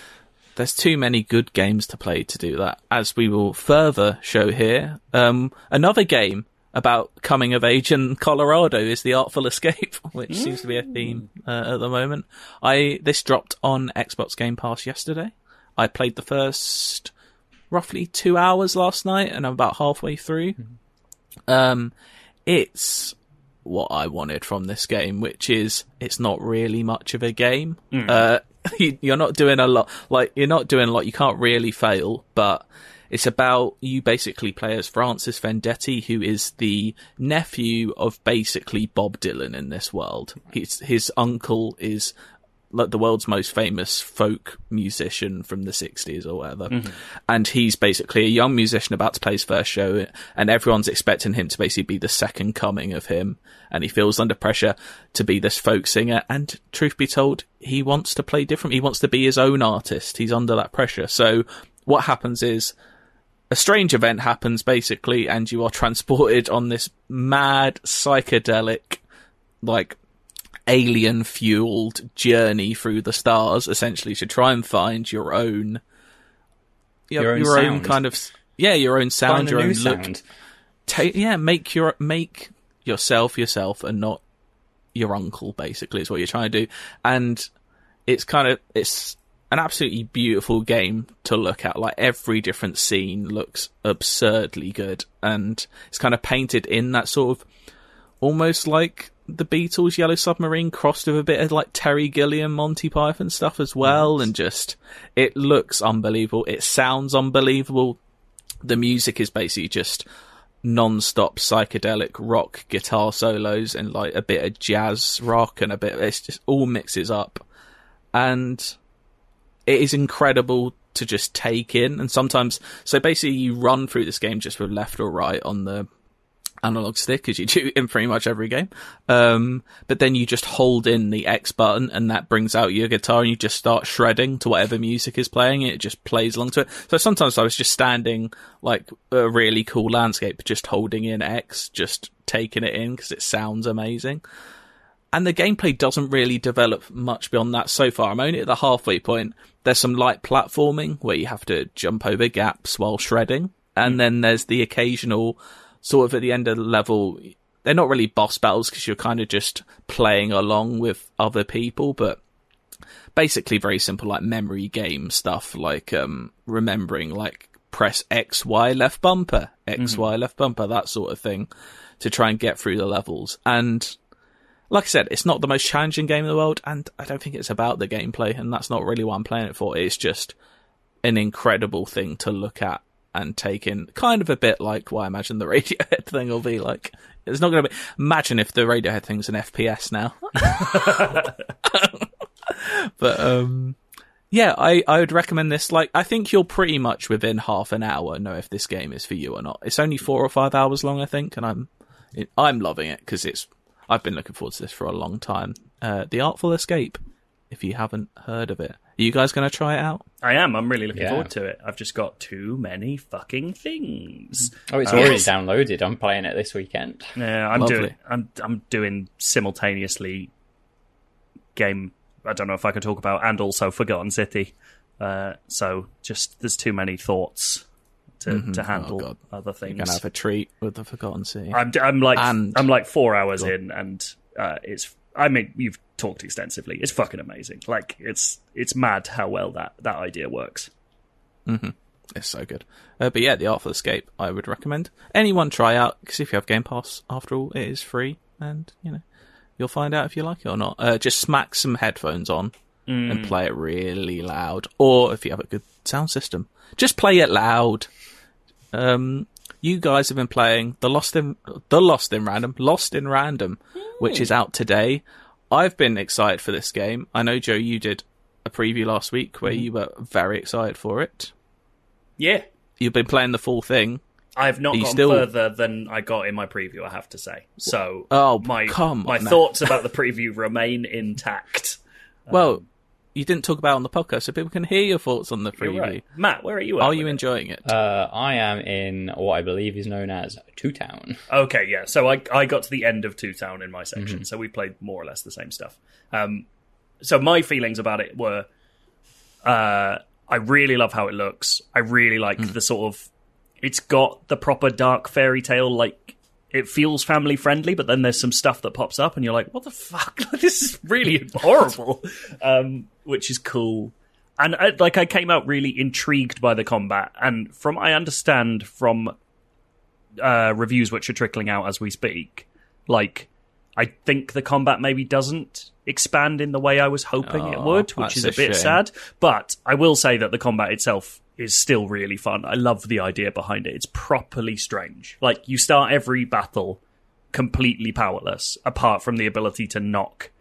There's too many good games to play to do that. As we will further show here, um, another game about coming of age in Colorado is the Artful Escape, which seems to be a theme uh, at the moment. I this dropped on Xbox Game Pass yesterday. I played the first roughly two hours last night, and I'm about halfway through. Um, it's what I wanted from this game, which is it's not really much of a game. Uh, you- you're not doing a lot, like you're not doing a lot. You can't really fail, but it's about you basically play as Francis Vendetti, who is the nephew of basically Bob Dylan in this world. His his uncle is like the world's most famous folk musician from the 60s or whatever. Mm-hmm. And he's basically a young musician about to play his first show and everyone's expecting him to basically be the second coming of him. And he feels under pressure to be this folk singer. And truth be told, he wants to play different. He wants to be his own artist. He's under that pressure. So what happens is a strange event happens basically and you are transported on this mad psychedelic like alien fueled journey through the stars essentially to try and find your own your, Your own your own kind of yeah, your own sound, Find your own look. Ta yeah, make your make yourself yourself and not your uncle. Basically, is what you're trying to do, and it's kind of it's an absolutely beautiful game to look at. Like every different scene looks absurdly good, and it's kind of painted in that sort of almost like the Beatles' Yellow Submarine crossed with a bit of like Terry Gilliam, Monty Python stuff as well, and just it looks unbelievable. It sounds unbelievable. The music is basically just non-stop psychedelic rock guitar solos and like a bit of jazz rock and a bit. It's just all mixes up, and it is incredible to just take in. And sometimes, so basically, you run through this game just with left or right on the analog stick, as you do in pretty much every game. Um, but then you just hold in the X button, and that brings out your guitar, and you just start shredding to whatever music is playing. It just plays along to it. So sometimes I was just standing like a really cool landscape, just holding in X, just taking it in because it sounds amazing and the gameplay doesn't really develop much beyond that so far. I'm only at the halfway point. There's some light platforming where you have to jump over gaps while shredding, and then there's the occasional sort of at the end of the level. They're not really boss battles because you're kind of just playing along with other people, but basically very simple like memory game stuff, like um, remembering like press X Y left bumper, X Y left bumper, that sort of thing, to try and get through the levels and like I said, it's not the most challenging game in the world, and I don't think it's about the gameplay, and that's not really what I'm playing it for. It's just an incredible thing to look at and take in. Kind of a bit like what I imagine the Radiohead thing will be like. It's not going to be. Imagine if the Radiohead thing's an FPS now. but um, yeah, I I would recommend this. Like, I think you'll pretty much within half an hour know if this game is for you or not. It's only four or five hours long, I think, and I'm I'm loving it because it's. I've been looking forward to this for a long time. Uh, the Artful Escape. If you haven't heard of it, are you guys going to try it out? I am. I'm really looking Yeah. forward to it. I've just got too many fucking things. Oh, it's Uh, already yes. downloaded. I'm playing it this weekend. Yeah, I'm Lovely. doing. I'm I'm doing simultaneously game. I don't know if I could talk about and also Forgotten City. Uh, so just there's too many thoughts to to handle Oh, God. other You're things. going to have a treat with the Forgotten City. I'm I'm like And- I'm like four hours in, and uh, it's. I mean, you've talked extensively. It's fucking amazing. Like it's it's mad how well that that idea works. It's so good. Uh, but yeah, the Artful Escape, I would recommend anyone try out because if you have Game Pass, after all, it is free, and you know you'll find out if you like it or not. Uh, just smack some headphones on and play it really loud, or if you have a good sound system, just play it loud. Um, you guys have been playing the Lost in the Lost in Random, Lost in Random, which hmm. is out today. I've been excited for this game. I know Joe, you did a preview last week where hmm. you were very excited for it. Yeah, You've been playing the full thing. I've not you gone still- further than I got in my preview. I have to say. So, Oh, my come my on thoughts about the preview remain intact. Well, um, you didn't talk about on the podcast, so people can hear your thoughts on the You're preview. right. Matt, where are you? At Are you it? enjoying it? Uh, I am in what I believe is known as Two Town. Okay, yeah. So I I got to the end of Two Town in my section, Mm-hmm. so we played more or less the same stuff. Um, so my feelings about it were, uh, I really love how it looks. I really like Mm. the sort of, it's got the proper dark fairy tale like. It feels family friendly, but then there's some stuff that pops up, and you're like, "What the fuck? this is really horrible," um, which is cool. And I, like, I came out really intrigued by the combat, and from I understand from uh, reviews which are trickling out as we speak. Like, I think the combat maybe doesn't expand in the way I was hoping it Oh, would, which is a a bit shame. sad. But I will say that the combat itself is still really fun. I love the idea behind it. It's properly strange. Like, you start every battle completely powerless, apart from the ability to knock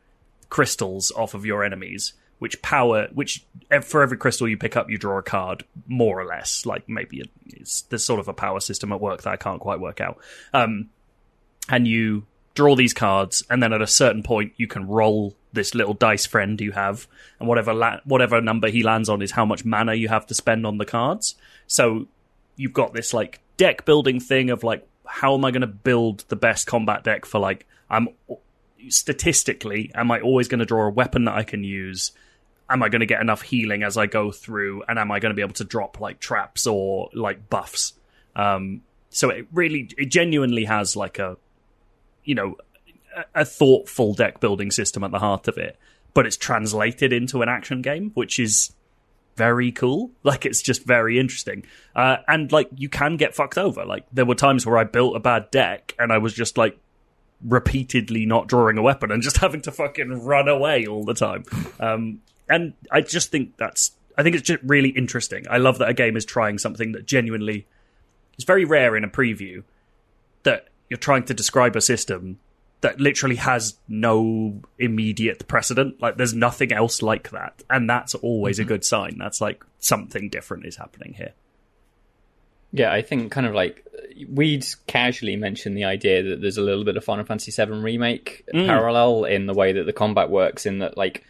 crystals off of your enemies, which power, which for every crystal you pick up, you draw a card, more or less. Like maybe it's there's sort of a power system at work that I can't quite work out. Um, and you draw these cards, and then at a certain point, you can roll this little dice friend you have, and whatever la- whatever number he lands on is how much mana you have to spend on the cards. So you've got this like deck building thing of like how am I going to build the best combat deck for like I'm statistically am I always going to draw a weapon that I can use am I going to get enough healing as I go through, and am I going to be able to drop like traps or like buffs? Um, so it really, it genuinely has like a, you know, a, thoughtful deck building system at the heart of it, but it's translated into an action game, which is very cool. Like it's just very interesting. Uh, and like you can get fucked over. Like there were times where I built a bad deck and I was just like repeatedly not drawing a weapon and just having to fucking run away all the time. Um, and I just think that's I think it's just really interesting. I love that a game is trying something that genuinely is very rare in a preview that you're trying to describe a system that literally has no immediate precedent. Like there's nothing else like that. And that's always a mm-hmm. good sign. That's like something different is happening here. Yeah, I think kind of like we'd casually mentioned the idea that there's a little bit of Final Fantasy VII remake mm. parallel in the way that the combat works. In that, like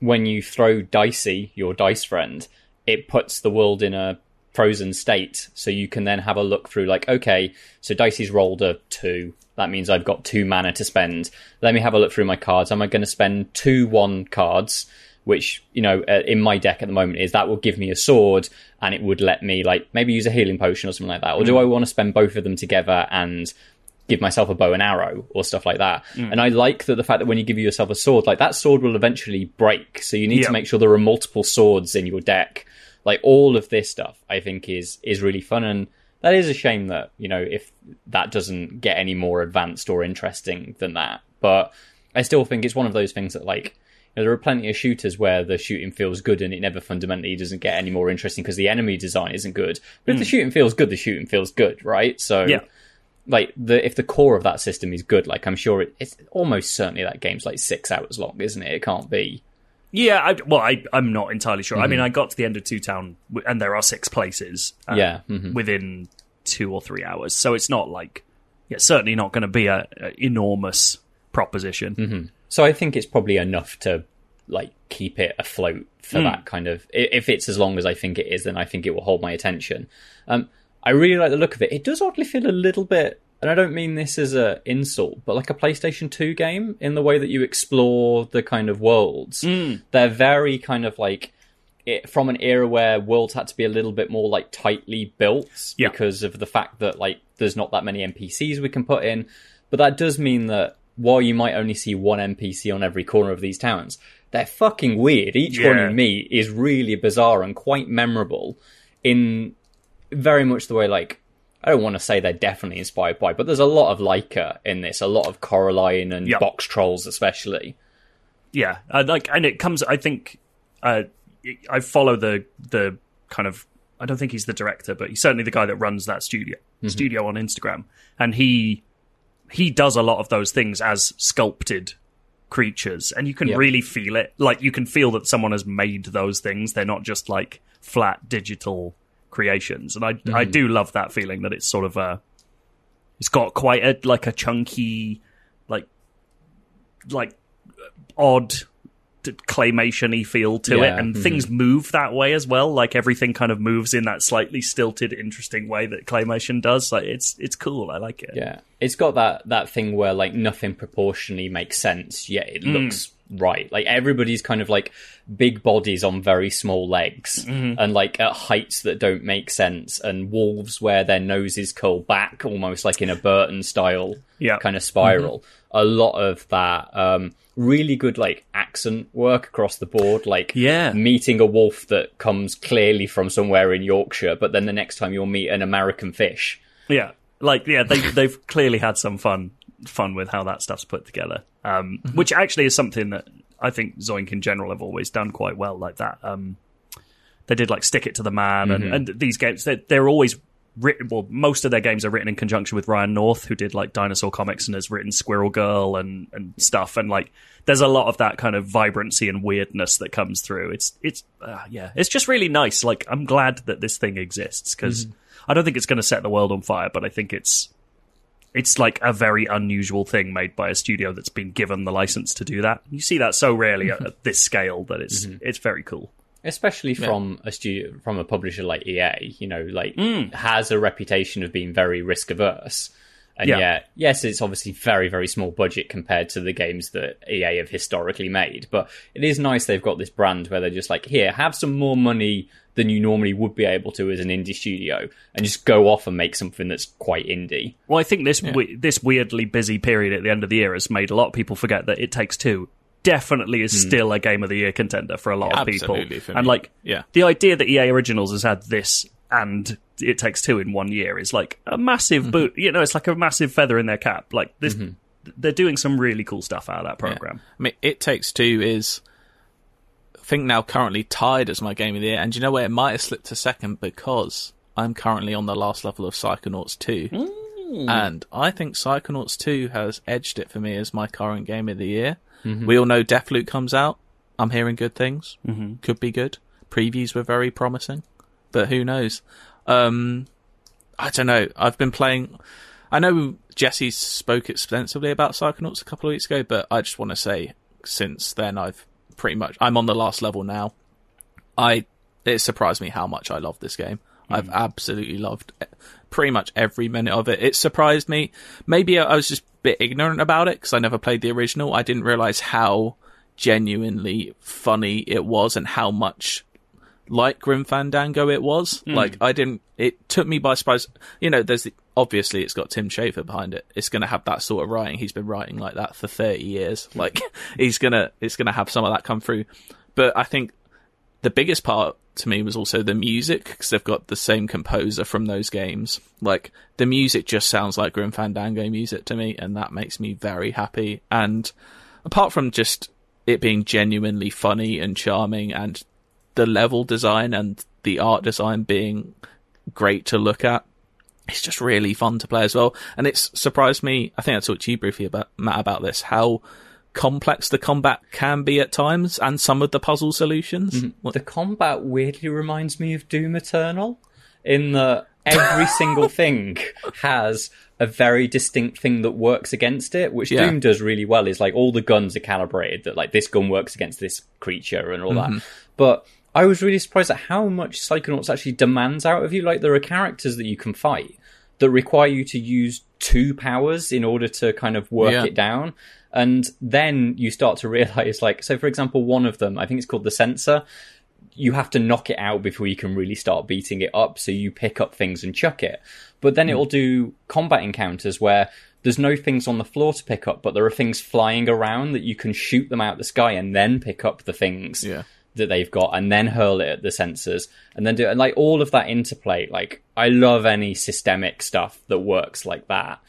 when you throw Dicey, your dice friend, it puts the world in a frozen state, so you can then have a look through. Like, okay, so Dicey's rolled a two. That means I've got two mana to spend. Let me have a look through my cards. Am I going to spend two one cards? which you know uh, in my deck at the moment is that will give me a sword and it would let me like maybe use a healing potion or something like that or do i want to spend both of them together and give myself a bow and arrow or stuff like that and i like that the fact that when you give yourself a sword like that sword will eventually break so you need Yeah. to make sure there are multiple swords in your deck like all of this stuff i think is is really fun and that is a shame that you know if that doesn't get any more advanced or interesting than that but i still think it's one of those things that like you know, there are plenty of shooters where the shooting feels good and it never fundamentally doesn't get any more interesting because the enemy design isn't good. But if the hmm. shooting feels good, the shooting feels good, right? So, Yeah. like the if the core of that system is good, like I'm sure it, it's almost certainly that game's like six hours long, isn't it? It can't be. Yeah, I, well, I, I'm not entirely sure. I mean, I got to the end of Two Town, and there are six places. uh, Yeah, mhm. within two or three hours. So it's not like, yeah, certainly not going to be a, a enormous proposition. So I think it's probably enough to like keep it afloat for that kind of. If it's as long as I think it is, then I think it will hold my attention. Um, I really like the look of it. It does oddly feel a little bit, and I don't mean this as a insult, but like a PlayStation Two game in the way that you explore the kind of worlds. Hmm. They're very kind of like. It, from an era where worlds had to be a little bit more like tightly built Yeah. because of the fact that like there's not that many NPCs we can put in. But that does mean that while you might only see one NPC on every corner of these towns, they're fucking weird. Each one Yeah. you meet is really bizarre and quite memorable in very much the way like I don't want to say they're definitely inspired by, but there's a lot of Laika in this, a lot of Coraline and Yep. Boxtrolls especially. Yeah, uh, like, and it comes. I think uh, I follow the the kind of. I don't think he's the director, but he's certainly the guy that runs that studio studio on Instagram, and he he does a lot of those things as sculpted creatures, and you can Yeah. really feel it. Like you can feel that someone has made those things. They're not just like flat digital creations, and I I hmm. do love that feeling that it's sort of a. It's got quite a like a chunky, like like uh, odd d- claymation-y feel to Yeah, it and mhm. things move that way as well. Like everything kind of moves in that slightly stilted interesting way that claymation does. Like it's it's cool. I like it. Yeah, it's got that that thing where like nothing proportionally makes sense, yet it hmm. looks right. Like everybody's kind of like big bodies on very small legs, and like at heights that don't make sense, and wolves where their noses curl back, almost like in a Burton style Yeah. kind of spiral. A lot of that. Um, really good like accent work across the board like Yeah. meeting a wolf that comes clearly from somewhere in yorkshire but then the next time you'll meet an american fish yeah like yeah they they've clearly had some fun fun with how that stuff's put together. Um which actually is something that i think zoink in general have always done quite well like that um they did like stick it to the man and, and these games they're, they're always written well most of their games are written in conjunction with ryan north who did like dinosaur comics and has written squirrel girl and and stuff and like there's a lot of that kind of vibrancy and weirdness that comes through. It's it's uh, yeah it's just really nice. Like i'm glad that this thing exists because i don't think it's going to set the world on fire but i think it's it's like a very unusual thing made by a studio that's been given the license to do that. You see that so rarely at, at this scale that it's mm-hmm. it's very cool. especially from a studio from a publisher like EA, you know, like mm. has a reputation of being very risk averse. And Yeah. yeah. yes, it's obviously very, very small budget compared to the games that EA have historically made. But it is nice they've got this brand where they're just like, here, have some more money than you normally would be able to as an indie studio, and just go off and make something that's quite indie. Well, I think this we- this weirdly busy period at the end of the year has made a lot of people forget that It Takes Two definitely is still a game of the year contender for a lot of people. And like, Yeah. the idea that EA Originals has had this and It Takes Two in one year is like a massive Mm-hmm. boot. You know, it's like a massive feather in their cap. Like this, they're doing some really cool stuff out of that program. I mean, It Takes Two is, I think now currently tied as my game of the year, and you know where it might have slipped to second because I'm currently on the last level of Psychonauts 2. And I think Psychonauts 2 has edged it for me as my current game of the year. We all know Deathloop comes out. I'm hearing good things. Mm-hmm. Could be good. Previews were very promising, but who knows? Um, I don't know. I've been playing. I know Jesse spoke extensively about Psychonauts a couple of weeks ago, but I just want to say since then I've pretty much I'm on the last level now. I it surprised me how much I love this game. I've hmm. absolutely loved pretty much every minute of it. It surprised me. Maybe I was just a bit ignorant about it because I never played the original. I didn't realize how genuinely funny it was and how much like Grim Fandango it was. Hmm. Like I didn't. It took me by surprise. You know, there's the, obviously it's got Tim Schafer behind it. It's going to have that sort of writing. He's been writing like that for thirty years. Hmm. Like he's gonna, it's gonna have some of that come through. But I think the biggest part to me was also the music because they've got the same composer from those games. Like the music just sounds like Grim Fandango music to me, and that makes me very happy. And apart from just it being genuinely funny and charming, and the level design and the art design being great to look at, it's just really fun to play as well. And it's surprised me. I think I talked to you briefly about Matt about this. How complex the combat can be at times, and some of the puzzle solutions. Mm-hmm. What- The combat weirdly reminds me of Doom Eternal in that every single thing has a very distinct thing that works against it, which Yeah. Doom does really well. Is like all the guns are calibrated that like this gun works against this creature and all that. Mm-hmm. But I was really surprised at how much Psychonauts actually demands out of you. Like there are characters that you can fight that require you to use two powers in order to kind of work Yeah. it down. And then you start to realize, like, so for example, one of them, I think it's called the censor, you have to knock it out before you can really start beating it up. So you pick up things and chuck it. But then it'll hmm. do combat encounters where there's no things on the floor to pick up, but there are things flying around that you can shoot them out the sky and then pick up the things Yeah. That they've got and then hurl it at the censors and then do it. And like all of that interplay, like I love any systemic stuff that works like that.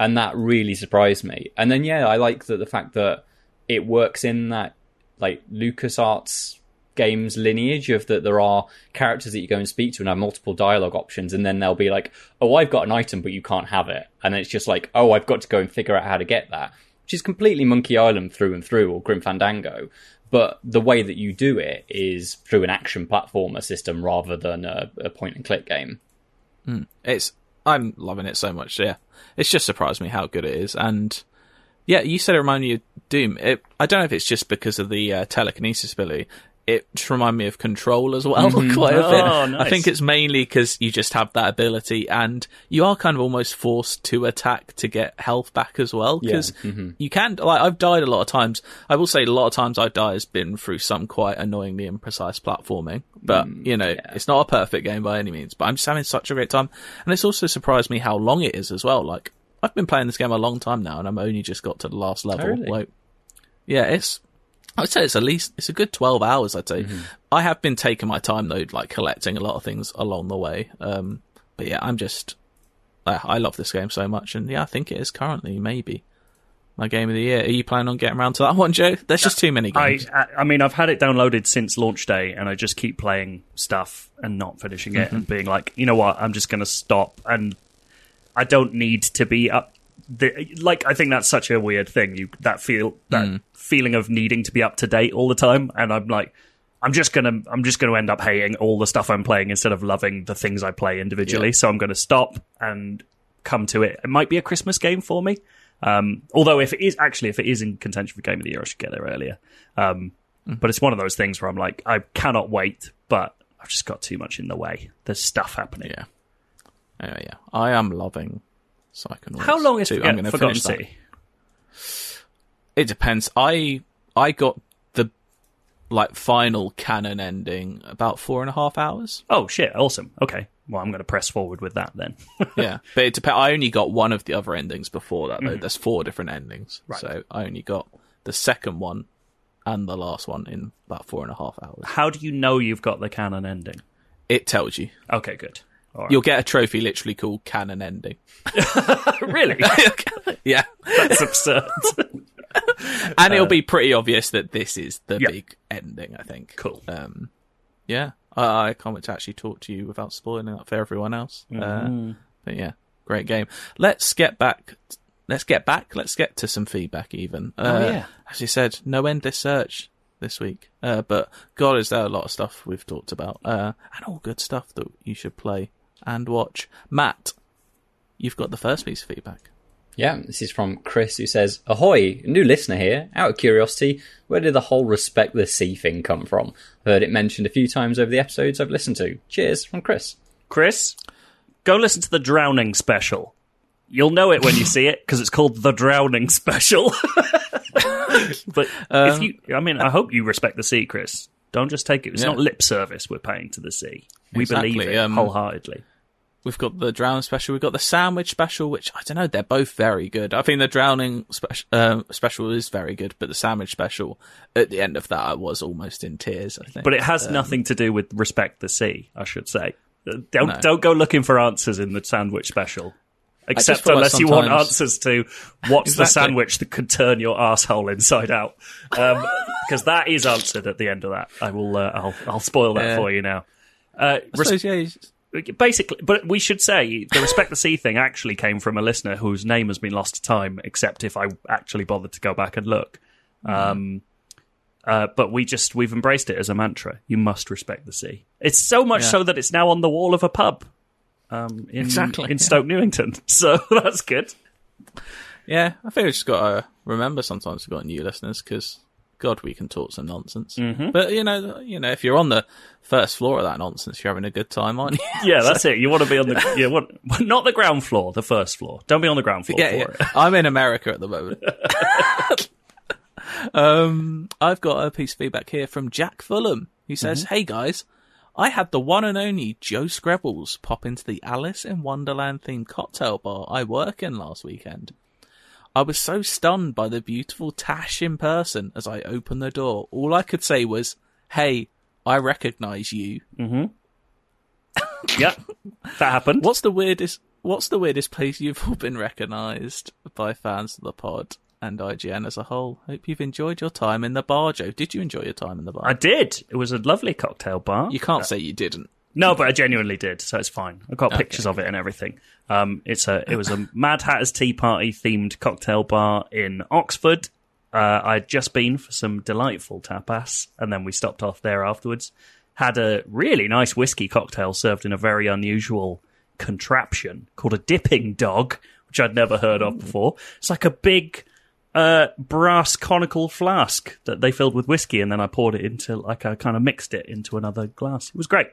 And that really surprised me. And then, yeah, I like that the fact that it works in that like LucasArts games lineage of that there are characters that you go and speak to and have multiple dialogue options and then they'll be like oh i've got an item but you can't have it and it's just like oh i've got to go and figure out how to get that which is completely monkey island through and through or grim fandango but the way that you do it is through an action platformer system rather than a, a point and click game it's I'm loving it so much. Yeah, it's just surprised me how good it is. And yeah, you said it reminded you of Doom. It, I don't know if it's just because of the uh, telekinesis ability. It just reminded me of Control as well, mm-hmm. quite a oh, bit. Oh, I think it's mainly because you just have that ability, and you are kind of almost forced to attack to get health back as well. Because mm-hmm. you can't. Like I've died a lot of times. I will say a lot of times I die has been through some quite annoyingly imprecise platforming. But mm, you know, it's not a perfect game by any means. But I'm just having such a great time, and it's also surprised me how long it is as well. Like I've been playing this game a long time now, and I'm only just got to the last level. Oh, really? Like, yeah, it's. I'd say it's at least it's a good twelve hours. I'd say. I have been taking my time though, like collecting a lot of things along the way. Um, but yeah, I'm just. I, I love this game so much, and yeah, I think it is currently maybe my game of the year. Are you planning on getting around to that one, Joe? There's just too many games. I I mean, I've had it downloaded since launch day, and I just keep playing stuff and not finishing it, and being like, you know what, I'm just going to stop, and I don't need to be up. The, like, I think that's such a weird thing. You that feel that feeling of needing to be up to date all the time, and I'm like, I'm just gonna, I'm just gonna end up hating all the stuff I'm playing instead of loving the things I play individually. Yeah. So I'm going to stop and come to it. It might be a Christmas game for me. Um, although if it is actually if it is in contention for game of the year, I should get there earlier. Um, But it's one of those things where I'm like, I cannot wait, but I've just got too much in the way. There's stuff happening. Yeah. Anyway, yeah, I am loving Psychonauts. How long is 2. I'm gonna Forgotten finish that. City? It depends. I I got the like final canon ending about four and a half hours. Oh shit! Awesome. Okay. Well, I'm going to press forward with that then. yeah, but it depends. I only got one of the other endings before that. Though mm-hmm. there's four different endings, so I only got the second one and the last one in about four and a half hours. How do you know you've got the canon ending? It tells you. Okay, good. Right. You'll get a trophy literally called canon ending. really? yeah, That's absurd. and it'll be pretty obvious that this is the Yeah. big ending. I think. cool. Um, yeah, I, I can't wait to actually talk to you without spoiling that for everyone else. Uh, but yeah, great game. Let's get back. Let's get back. Let's get to some feedback. Even uh, yeah. as you said, no endless search this week. Uh, but God, is there a lot of stuff we've talked about, uh, and all good stuff that you should play and watch. Matt, you've got the first piece of feedback. Yeah, this is from Chris who says, Ahoy, new listener here. Out of curiosity, where did the whole respect the sea thing come from? I've Heard it mentioned a few times over the episodes I've listened to. Cheers from Chris. Chris, go listen to the Drowning special. You'll know it when you see it because it's called the Drowning Special. but if you, I mean, I hope you respect the sea, Chris. Don't just take it. It's Yeah. not lip service we're paying to the sea. We Exactly, believe it um, wholeheartedly. We've got the drowning special. We've got the sandwich special, which I don't know. They're both very good. I think the drowning special um, special is very good, but the sandwich special at the end of that, I was almost in tears. I think, But it has nothing to do with respect the sea. I should say. Uh, Don't No. don't go looking for answers in the sandwich special. Except like unless you want answers to what's the sandwich that could turn your asshole inside out, because that is answered at the end of that. I will. Uh, I'll I'll spoil that Yeah. for you now. Uh, res- suppose, yeah, basically, but we should say the respect the sea thing actually came from a listener whose name has been lost to time. Except if I actually bothered to go back and look. Um, uh, but we just we've embraced it as a mantra. You must respect the sea. It's so much Yeah. so that it's now on the wall of a pub. Um, in, Exactly, in yeah. Stoke Newington, so that's good. yeah. I think we just got to remember sometimes we've got new listeners because God, we can talk some nonsense. Mm-hmm. But you know, you know, if you're on the first floor of that nonsense, you're having a good time, aren't you? Yeah, that's it. You want to be on the you want not the ground floor, the first floor. Don't be on the ground floor yeah, for yeah. it. I'm in America at the moment. um, I've got a piece of feedback here from Jack Fulham, He says, Mm-hmm. "Hey guys, I had the one and only Joe Skrebels pop into the Alice in Wonderland themed cocktail bar I work in last weekend. I was so stunned by the beautiful Tash in person as I opened the door. All I could say was, "Hey, I recognise you." Mhm. Yeah, that happened. What's the weirdest? What's the weirdest place you've all been recognised by fans of the pod and IGN as a whole? Hope you've enjoyed your time in the bar, Joe. Did you enjoy your time in the bar? I did. It was a lovely cocktail bar. you can't say you didn't. No, but I genuinely did, so it's fine. I've got pictures of it and everything. Um, it's a it was a Mad Hatter's Tea Party themed cocktail bar in Oxford. Uh, I'd just been for some delightful tapas, and then we stopped off there afterwards. Had a really nice whiskey cocktail served in a very unusual contraption called a dipping dog, which I'd never heard of before. It's like a big uh, brass conical flask that they filled with whiskey, and then I poured it into like I kind of mixed it into another glass. It was great.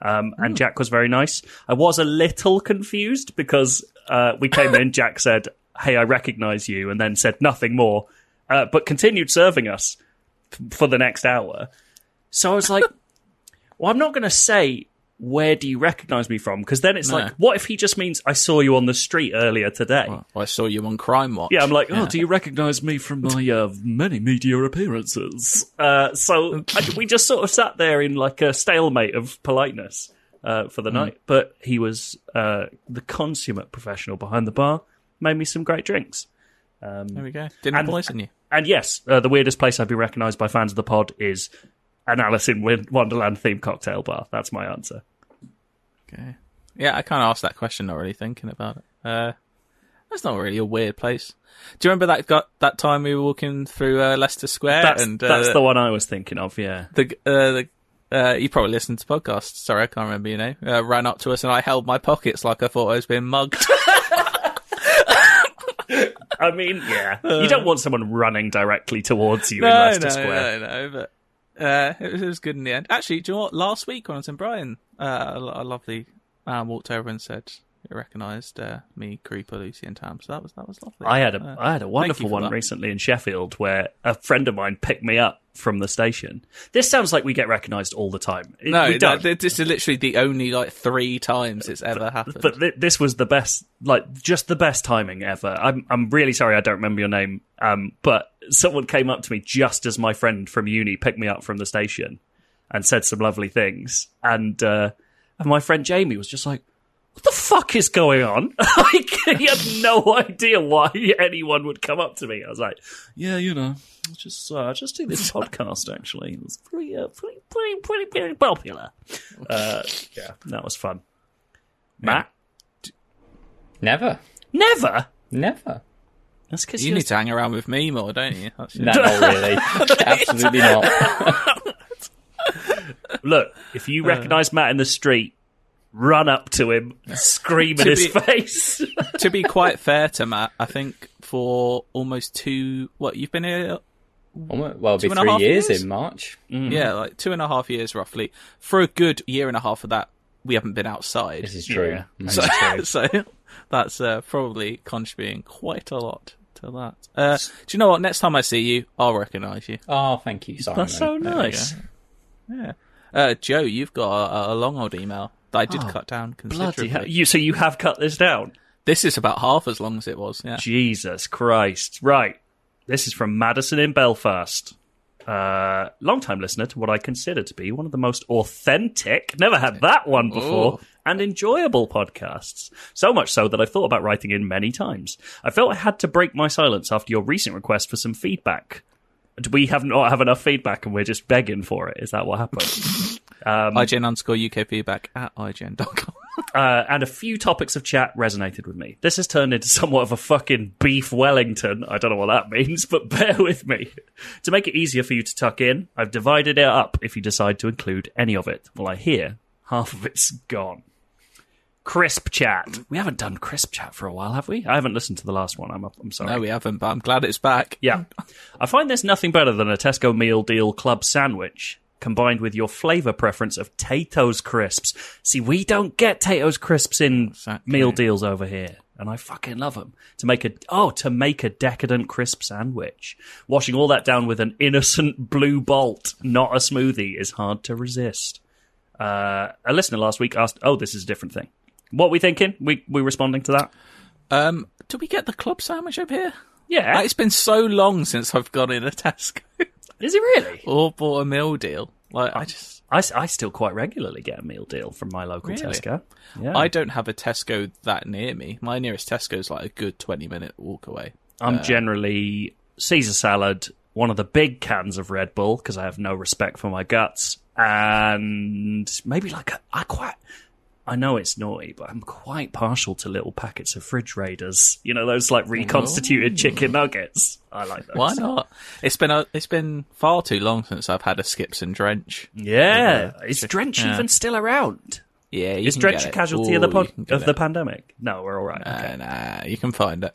Um, and Jack was very nice. I was a little confused because uh, we came in. Jack said, "Hey, I recognise you," and then said nothing more, uh, but continued serving us f- for the next hour. So I was like, "Well, I'm not going to say." Where do you recognise me from? Because then it's No. like, what if he just means I saw you on the street earlier today? Well, I saw you on Crime Watch. Yeah, I'm like, oh, do you recognise me from my uh, many media appearances? Uh, so I, we just sort of sat there in like a stalemate of politeness uh, for the night. But he was uh, the consummate professional behind the bar, made me some great drinks. there we go. Didn't And- poison you. And yes, uh, the weirdest place I'd be recognised by fans of the pod is an Alice in Wonderland themed cocktail bar. That's my answer. Okay. Yeah, I kind of asked that question, not really thinking about it. Uh, that's not really a weird place. Do you remember that got that time we were walking through uh, Leicester Square That's, and uh, that's the one I was thinking of, yeah. the uh, the uh, you probably listened to podcasts. Sorry, I can't remember your name. Uh, ran up to us and I held my pockets like I thought I was being mugged. I mean, yeah. you don't want someone running directly towards you in Leicester no, Square. no, no, but uh, it, was, it was good in the end. Actually, do you know what? Last week when I was in Brighton, uh, a, a lovely man walked over and said, It recognised uh, me, Creeper, Lucy, and Tam. So that was that was lovely. I had a Uh, I had a wonderful one that. recently in Sheffield where a friend of mine picked me up from the station. This sounds like we get recognised all the time. It- no, we don't. that, this is literally the only like three times it's ever happened. but th- this was the best, like just the best timing ever. I'm I'm really sorry I don't remember your name, um, but someone came up to me just as my friend from uni picked me up from the station and said some lovely things, and uh, and my friend Jamie was just like. What the fuck is going on? like, he had no idea why anyone would come up to me. I was like, "Yeah, you know, I just uh, just do this podcast. Actually, it was pretty, uh, pretty, pretty, pretty, pretty popular. Uh, yeah, that was fun. Matt, Never. never. Never. That's because you need to hang around with me more, don't you? That's No, not really. Absolutely not. look. If Uh. you recognise Matt in the street, run up to him, scream in To his be- face. to be quite fair to Matt, I think for almost two, what you've been here, Almost- Well, it'll be three years, years? in March. yeah, like two and a half years roughly. For a good year and a half of that, we haven't been outside. This is true. Yeah. Mm. so, so that's uh, probably contributing quite a lot to that. Uh, do you know what? Next time I see you, I'll recognise you. Oh, thank you, Simon. That's so nice. Yeah. Uh, Joe, you've got a, a long old email that I did cut down Oh, Bloody considerably. hell. You, so you have cut this down? This is about half as long as it was. Yeah. Jesus Christ. Right. This is from Madison in Belfast. Uh, long time listener to what I consider to be one of the most authentic, never had that one before, Oh. and enjoyable podcasts. So much so that I've thought about writing in many times. I felt I had to break my silence after your recent request for some feedback. Do we have not have enough feedback and we're just begging for it? Is that what happened? IGN underscore UK feedback at IGN.com. uh, and a few topics of chat resonated with me. This has turned into somewhat of a fucking beef Wellington. I don't know what that means, but bear with me. To make it easier for you to tuck in, I've divided it up if you decide to include any of it. Well, I hear half of it's gone. Crisp chat. We haven't done crisp chat for a while, have we? I haven't listened to the last one. I'm, I'm sorry. no, we haven't, but I'm glad it's back. Yeah. I find there's nothing better than a Tesco meal deal club sandwich combined with your flavour preference of Tayto's crisps. See, we don't get Tayto's crisps in Exactly. meal deals over here. And I fucking love them. To make a, oh, to make a decadent crisp sandwich. Washing all that down with an innocent blue bolt, not a smoothie, is hard to resist. Uh, a listener last week asked, oh, this is a different thing. What we thinking? We, we responding to that? Um, do we get the club sandwich over here? Yeah. Uh, It's been so long since I've gone in a Tesco Is it really? or bought a meal deal. Like, I just, I, I still quite regularly get a meal deal from my local Really? Tesco. Yeah. I don't have a Tesco that near me. My nearest Tesco is like a good 20 minute walk away. I'm generally Caesar salad, one of the big cans of Red Bull because I have no respect for my guts, and maybe like a, I quite. I know it's naughty, but I'm quite partial to little packets of fridge raiders. You know those like reconstituted chicken nuggets. I like those. Why not? It's been a, it's been far too long since I've had a skips and drench. Yeah, Yeah. is Drench Yeah. even still around? Yeah, you Is Drench a it. casualty Ooh, of the pod- of the pandemic? No, we're all right. Uh, Okay. nah, you can find it.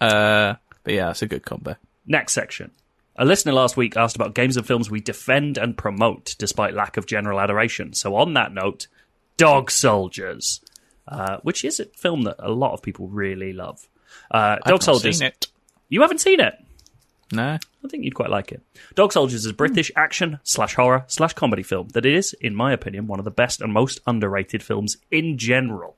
Uh, but yeah, it's a good combo. Next section. A listener last week asked about games and films we defend and promote despite lack of general adoration. So, on that note, Dog Soldiers, uh, which is a film that a lot of people really love. Uh, Dog Soldiers. seen it. You haven't seen it? No. I think you'd quite like it. Dog Soldiers is a British action slash horror slash comedy film that is, in my opinion, one of the best and most underrated films in general.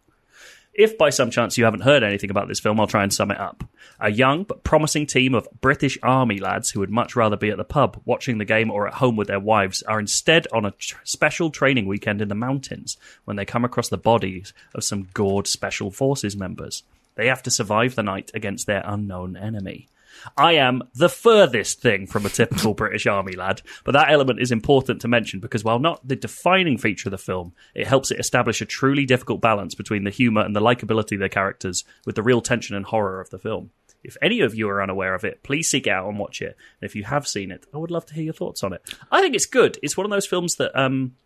If by some chance you haven't heard anything about this film, I'll try and sum it up. A young but promising team of British Army lads who would much rather be at the pub watching the game or at home with their wives are instead on a tr- special training weekend in the mountains when they come across the bodies of some gored Special Forces members. They have to survive the night against their unknown enemy. I am the furthest thing from a typical British Army lad, but that element is important to mention because while not the defining feature of the film, it helps it establish a truly difficult balance between the humour and the likability of the characters with the real tension and horror of the film. If any of you are unaware of it, please seek it out and watch it. And if you have seen it, I would love to hear your thoughts on it. I think it's good. It's one of those films that um,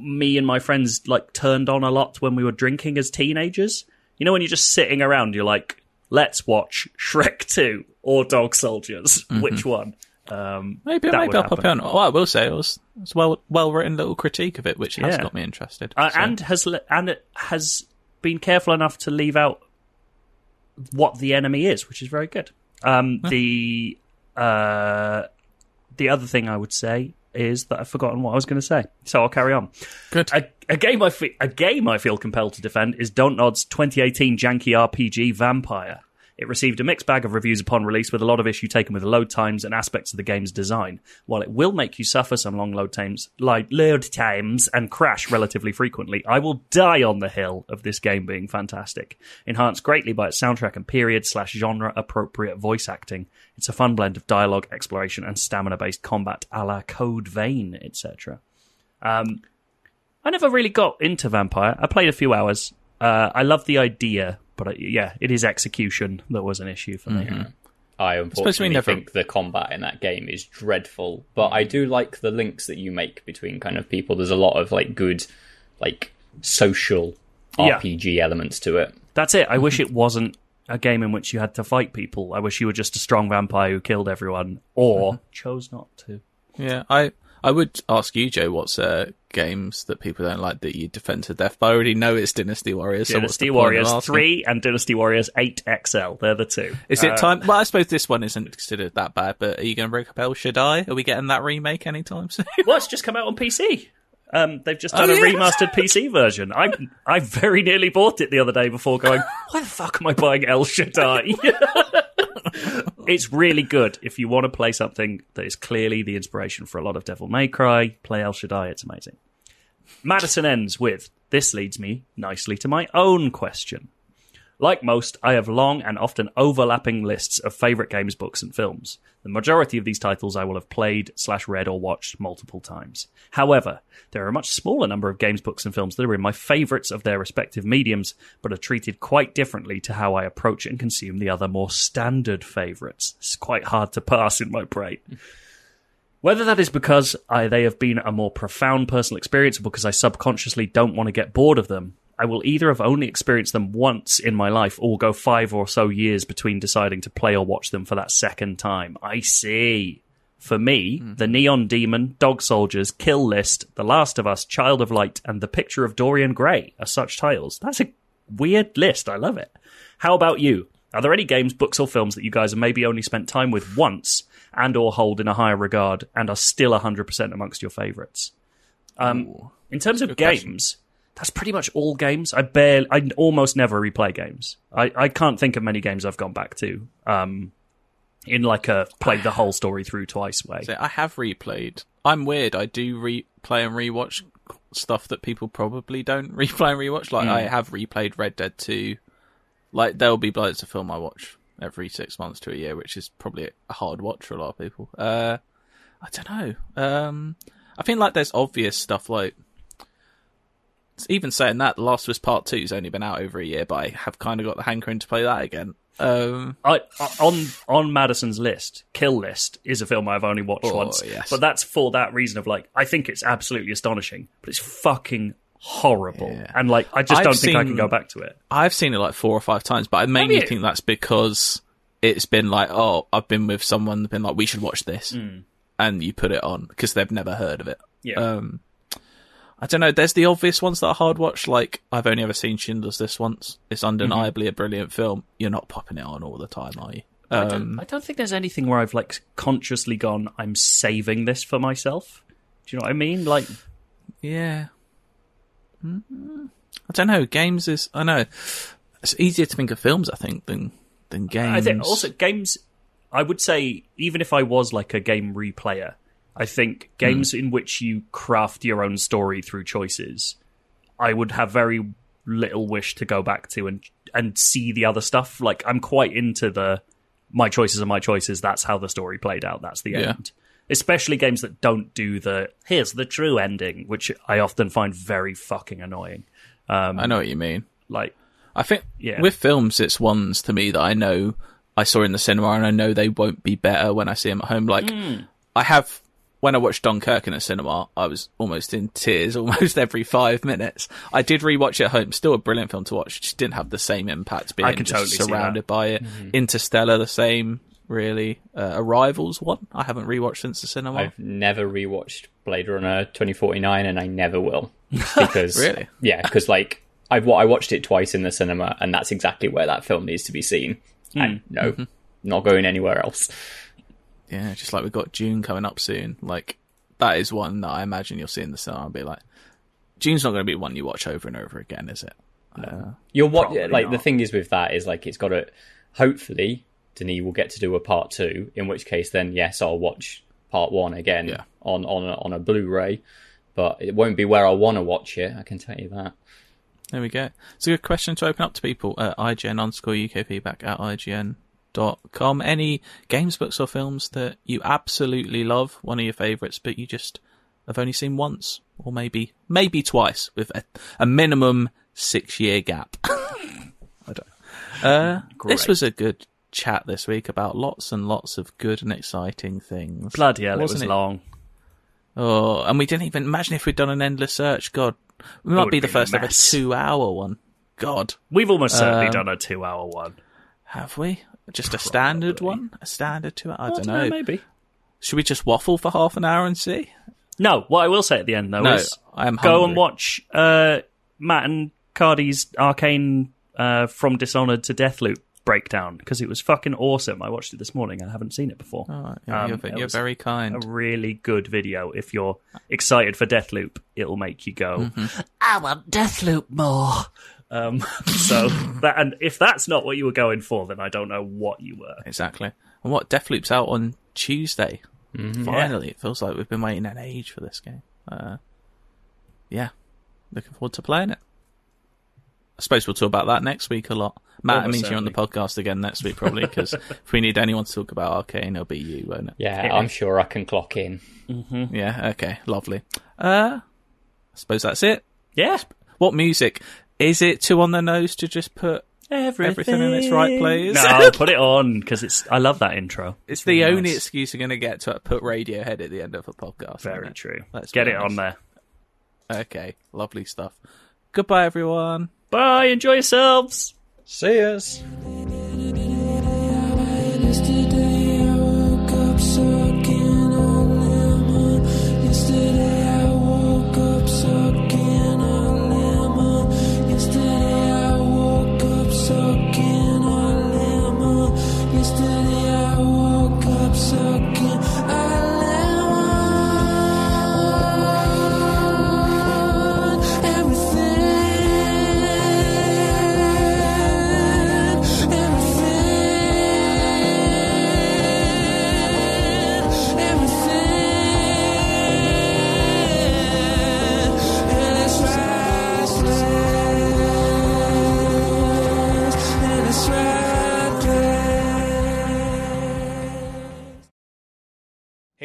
me and my friends like turned on a lot when we were drinking as teenagers. You know, when you're just sitting around, you're like, let's watch Shrek 2 or Dog Soldiers. Which one? Um, Maybe, maybe I'll pop it on. Well, I will say it was, it was well well written little critique of it, which has Yeah. got me interested. Uh, So- and has le- and it has been careful enough to leave out what the enemy is, which is very good. Um, The uh, the other thing I would say is that I've forgotten what I was going to say, so I'll carry on. Good. A, a game I fe- a game I feel compelled to defend is Dontnod's 2018 janky RPG Vampyr. It received a mixed bag of reviews upon release, with a lot of issue taken with load times and aspects of the game's design. While it will make you suffer some long load times, like load times, and crash relatively frequently, I will die on the hill of this game being fantastic. Enhanced greatly by its soundtrack and period slash genre appropriate voice acting. It's a fun blend of dialogue, exploration, and stamina based combat a la Code Vein, etc. Um, I never really got into Vampyr. I played a few hours. Uh, I love the idea, but uh, yeah, it is execution that was an issue for me. I Especially unfortunately never- think the combat in that game is dreadful, but I do like the links that you make between kind of people. There's a lot of like good, like social Yeah. RPG elements to it. That's it. I wish it wasn't a game in which you had to fight people. I wish you were just a strong vampire who killed everyone or chose not to. Yeah, I I would ask you, Joe, what's uh, games that people don't like that you defend to death? But I already know it's Dynasty Warriors. so Dynasty the Warriors 3 and Dynasty Warriors 8 XL. They're the two. Is it Uh, time? Well, I suppose this one isn't considered that bad. But are you going to break up El Shaddai? Are we getting that remake anytime soon? Well, it's just come out on PC. Um, they've just done Oh, a yeah. remastered PC version. I I very nearly bought it the other day before going, why the fuck am I buying El Shaddai? it's really good. If you want to play something that is clearly the inspiration for a lot of Devil May Cry, play El Shaddai. It's amazing. Madison ends with this leads me nicely to my own question. Like most, I have long and often overlapping lists of favourite games, books, and films. The majority of these titles I will have played, slash read, or watched multiple times. However, there are a much smaller number of games, books, and films that are in my favourites of their respective mediums, but are treated quite differently to how I approach and consume the other more standard favourites. It's quite hard to pass in my brain. Whether that is because I, they have been a more profound personal experience or because I subconsciously don't want to get bored of them, I will either have only experienced them once in my life or go five or so years between deciding to play or watch them for that second time. I see. For me, hmm. The Neon Demon, Dog Soldiers, Kill List, The Last of Us, Child of Light, and The Picture of Dorian Gray are such titles. That's a weird list. I love it. How about you? Are there any games, books, or films that you guys have maybe only spent time with once and or hold in a higher regard and are still 100% amongst your favourites? Um, in terms of question. games, that's pretty much all games. I barely, I almost never replay games. I, I can't think of many games I've gone back to. Um, in like a play the whole story through twice way. So I have replayed. I'm weird. I do replay and rewatch stuff that people probably don't replay and rewatch. Like I have replayed Red Dead 2. Like There'll Be. It's a film I watch every six months to a year, which is probably a hard watch for a lot of people. Uh, I don't know. Um, I think like there's obvious stuff like. Even saying that, The Last of Us Part Two's only been out over a year, but I have kind of got the hankering to play that again. Um, I, on on Madison's list, Kill List is a film I've only watched Oh, once, yes. but that's for that reason of like I think it's absolutely astonishing, but it's fucking horrible, Yeah. and like I just I've don't think I can go back to it. I've seen it like four or five times, but I mainly think that's because it's been like, oh, I've been with someone, been like, we should watch this, and you put it on because they've never heard of it. Yeah, Um, I don't know. There's the obvious ones that are hard watch. Like I've only ever seen Schindler's List once. It's undeniably a brilliant film. You're not popping it on all the time, are you? I, Um, don't, I don't think there's anything where I've like consciously gone, I'm saving this for myself. Do you know what I mean? Like, Yeah. Mm, I don't know. Games is. I know. It's easier to think of films, I think, than than games. I think also games. I would say even if I was like a game replayer, I think games in which you craft your own story through choices, I would have very little wish to go back to and and see the other stuff. Like I'm quite into the my choices are my choices. That's how the story played out. That's the Yeah. end. Especially games that don't do the here's the true ending, which I often find very fucking annoying. Um, I know what you mean. Like I think Yeah. with films, it's ones to me that I know I saw in the cinema and I know they won't be better when I see them at home. Like hmm. I have when I watched Dunkirk in the cinema, I was almost in tears almost every five minutes. I did rewatch it at home. Still a brilliant film to watch. It just didn't have the same impact being I can just totally surrounded by it. Mm-hmm. Interstellar, the same. Really, uh, Arrivals one I haven't rewatched since the cinema. I've never rewatched Blade Runner 2049, and I never will because Really? yeah, because like I've I watched it twice in the cinema, and that's exactly where that film needs to be seen. Hmm. And no, Mm-hmm. not going anywhere else. Yeah, just like we've got Dune coming up soon. Like that is one that I imagine you'll see in the cinema and be like, Dune's not going to be one you watch over and over again, is it? Uh, You'll what like the thing is with that is like it's got to. Hopefully, Denis will get to do a part two. In which case, then yes, I'll watch part one again Yeah. on on a, on a Blu-ray. But it won't be where I want to watch it. I can tell you that. there we go. It's a good question to open up to people at IGN underscore UK feedback at IGN.com. Any games, books, or films that you absolutely love, one of your favourites, but you just have only seen once, or maybe maybe twice, with a, a minimum six year gap. I don't. Uh, this was a good chat this week about lots and lots of good and exciting things. Bloody hell, it Wasn't was long. Oh, and we didn't even imagine if we'd done an endless search. God, we might be the first ever two-hour one. God, We've almost certainly Um, done a two-hour one. have we? Just a standard one? A standard two? I don't know. maybe. Should we just waffle for half an hour and see? No, what I will say at the end though No, is I am go and watch uh, Matt and Cardy's Arkane uh, from Dishonored to Deathloop breakdown because it was fucking awesome. I watched it this morning. I haven't seen it before. Right, yeah, Um, you're, it you're very a really good video. If you're excited for Deathloop, it'll make you go, Mm-hmm. "I want Deathloop more." Um, so that, and if that's not what you were going for, then I don't know what you were. Exactly. And what? Deathloop's out on Tuesday. Mm-hmm. Finally, it feels like we've been waiting an age for this game. Uh, yeah, looking forward to playing it. I suppose we'll talk about that next week a lot. Matt, it Almost means you're on the podcast again next week, probably, because if we need anyone to talk about Arkane, it'll be you, won't it? Yeah, I'm sure I can clock in. Yeah, okay, lovely. Uh, I suppose that's it. Yeah, What music? Is it too on the nose to just put everything in its right place? No, I'll put it on because it's. I love that intro. It's the really only nice. excuse you're going to get to put Radiohead at the end of a podcast. Very true. Let's Get be it on there. Okay, lovely stuff. Goodbye, everyone. Bye. Enjoy yourselves. See us.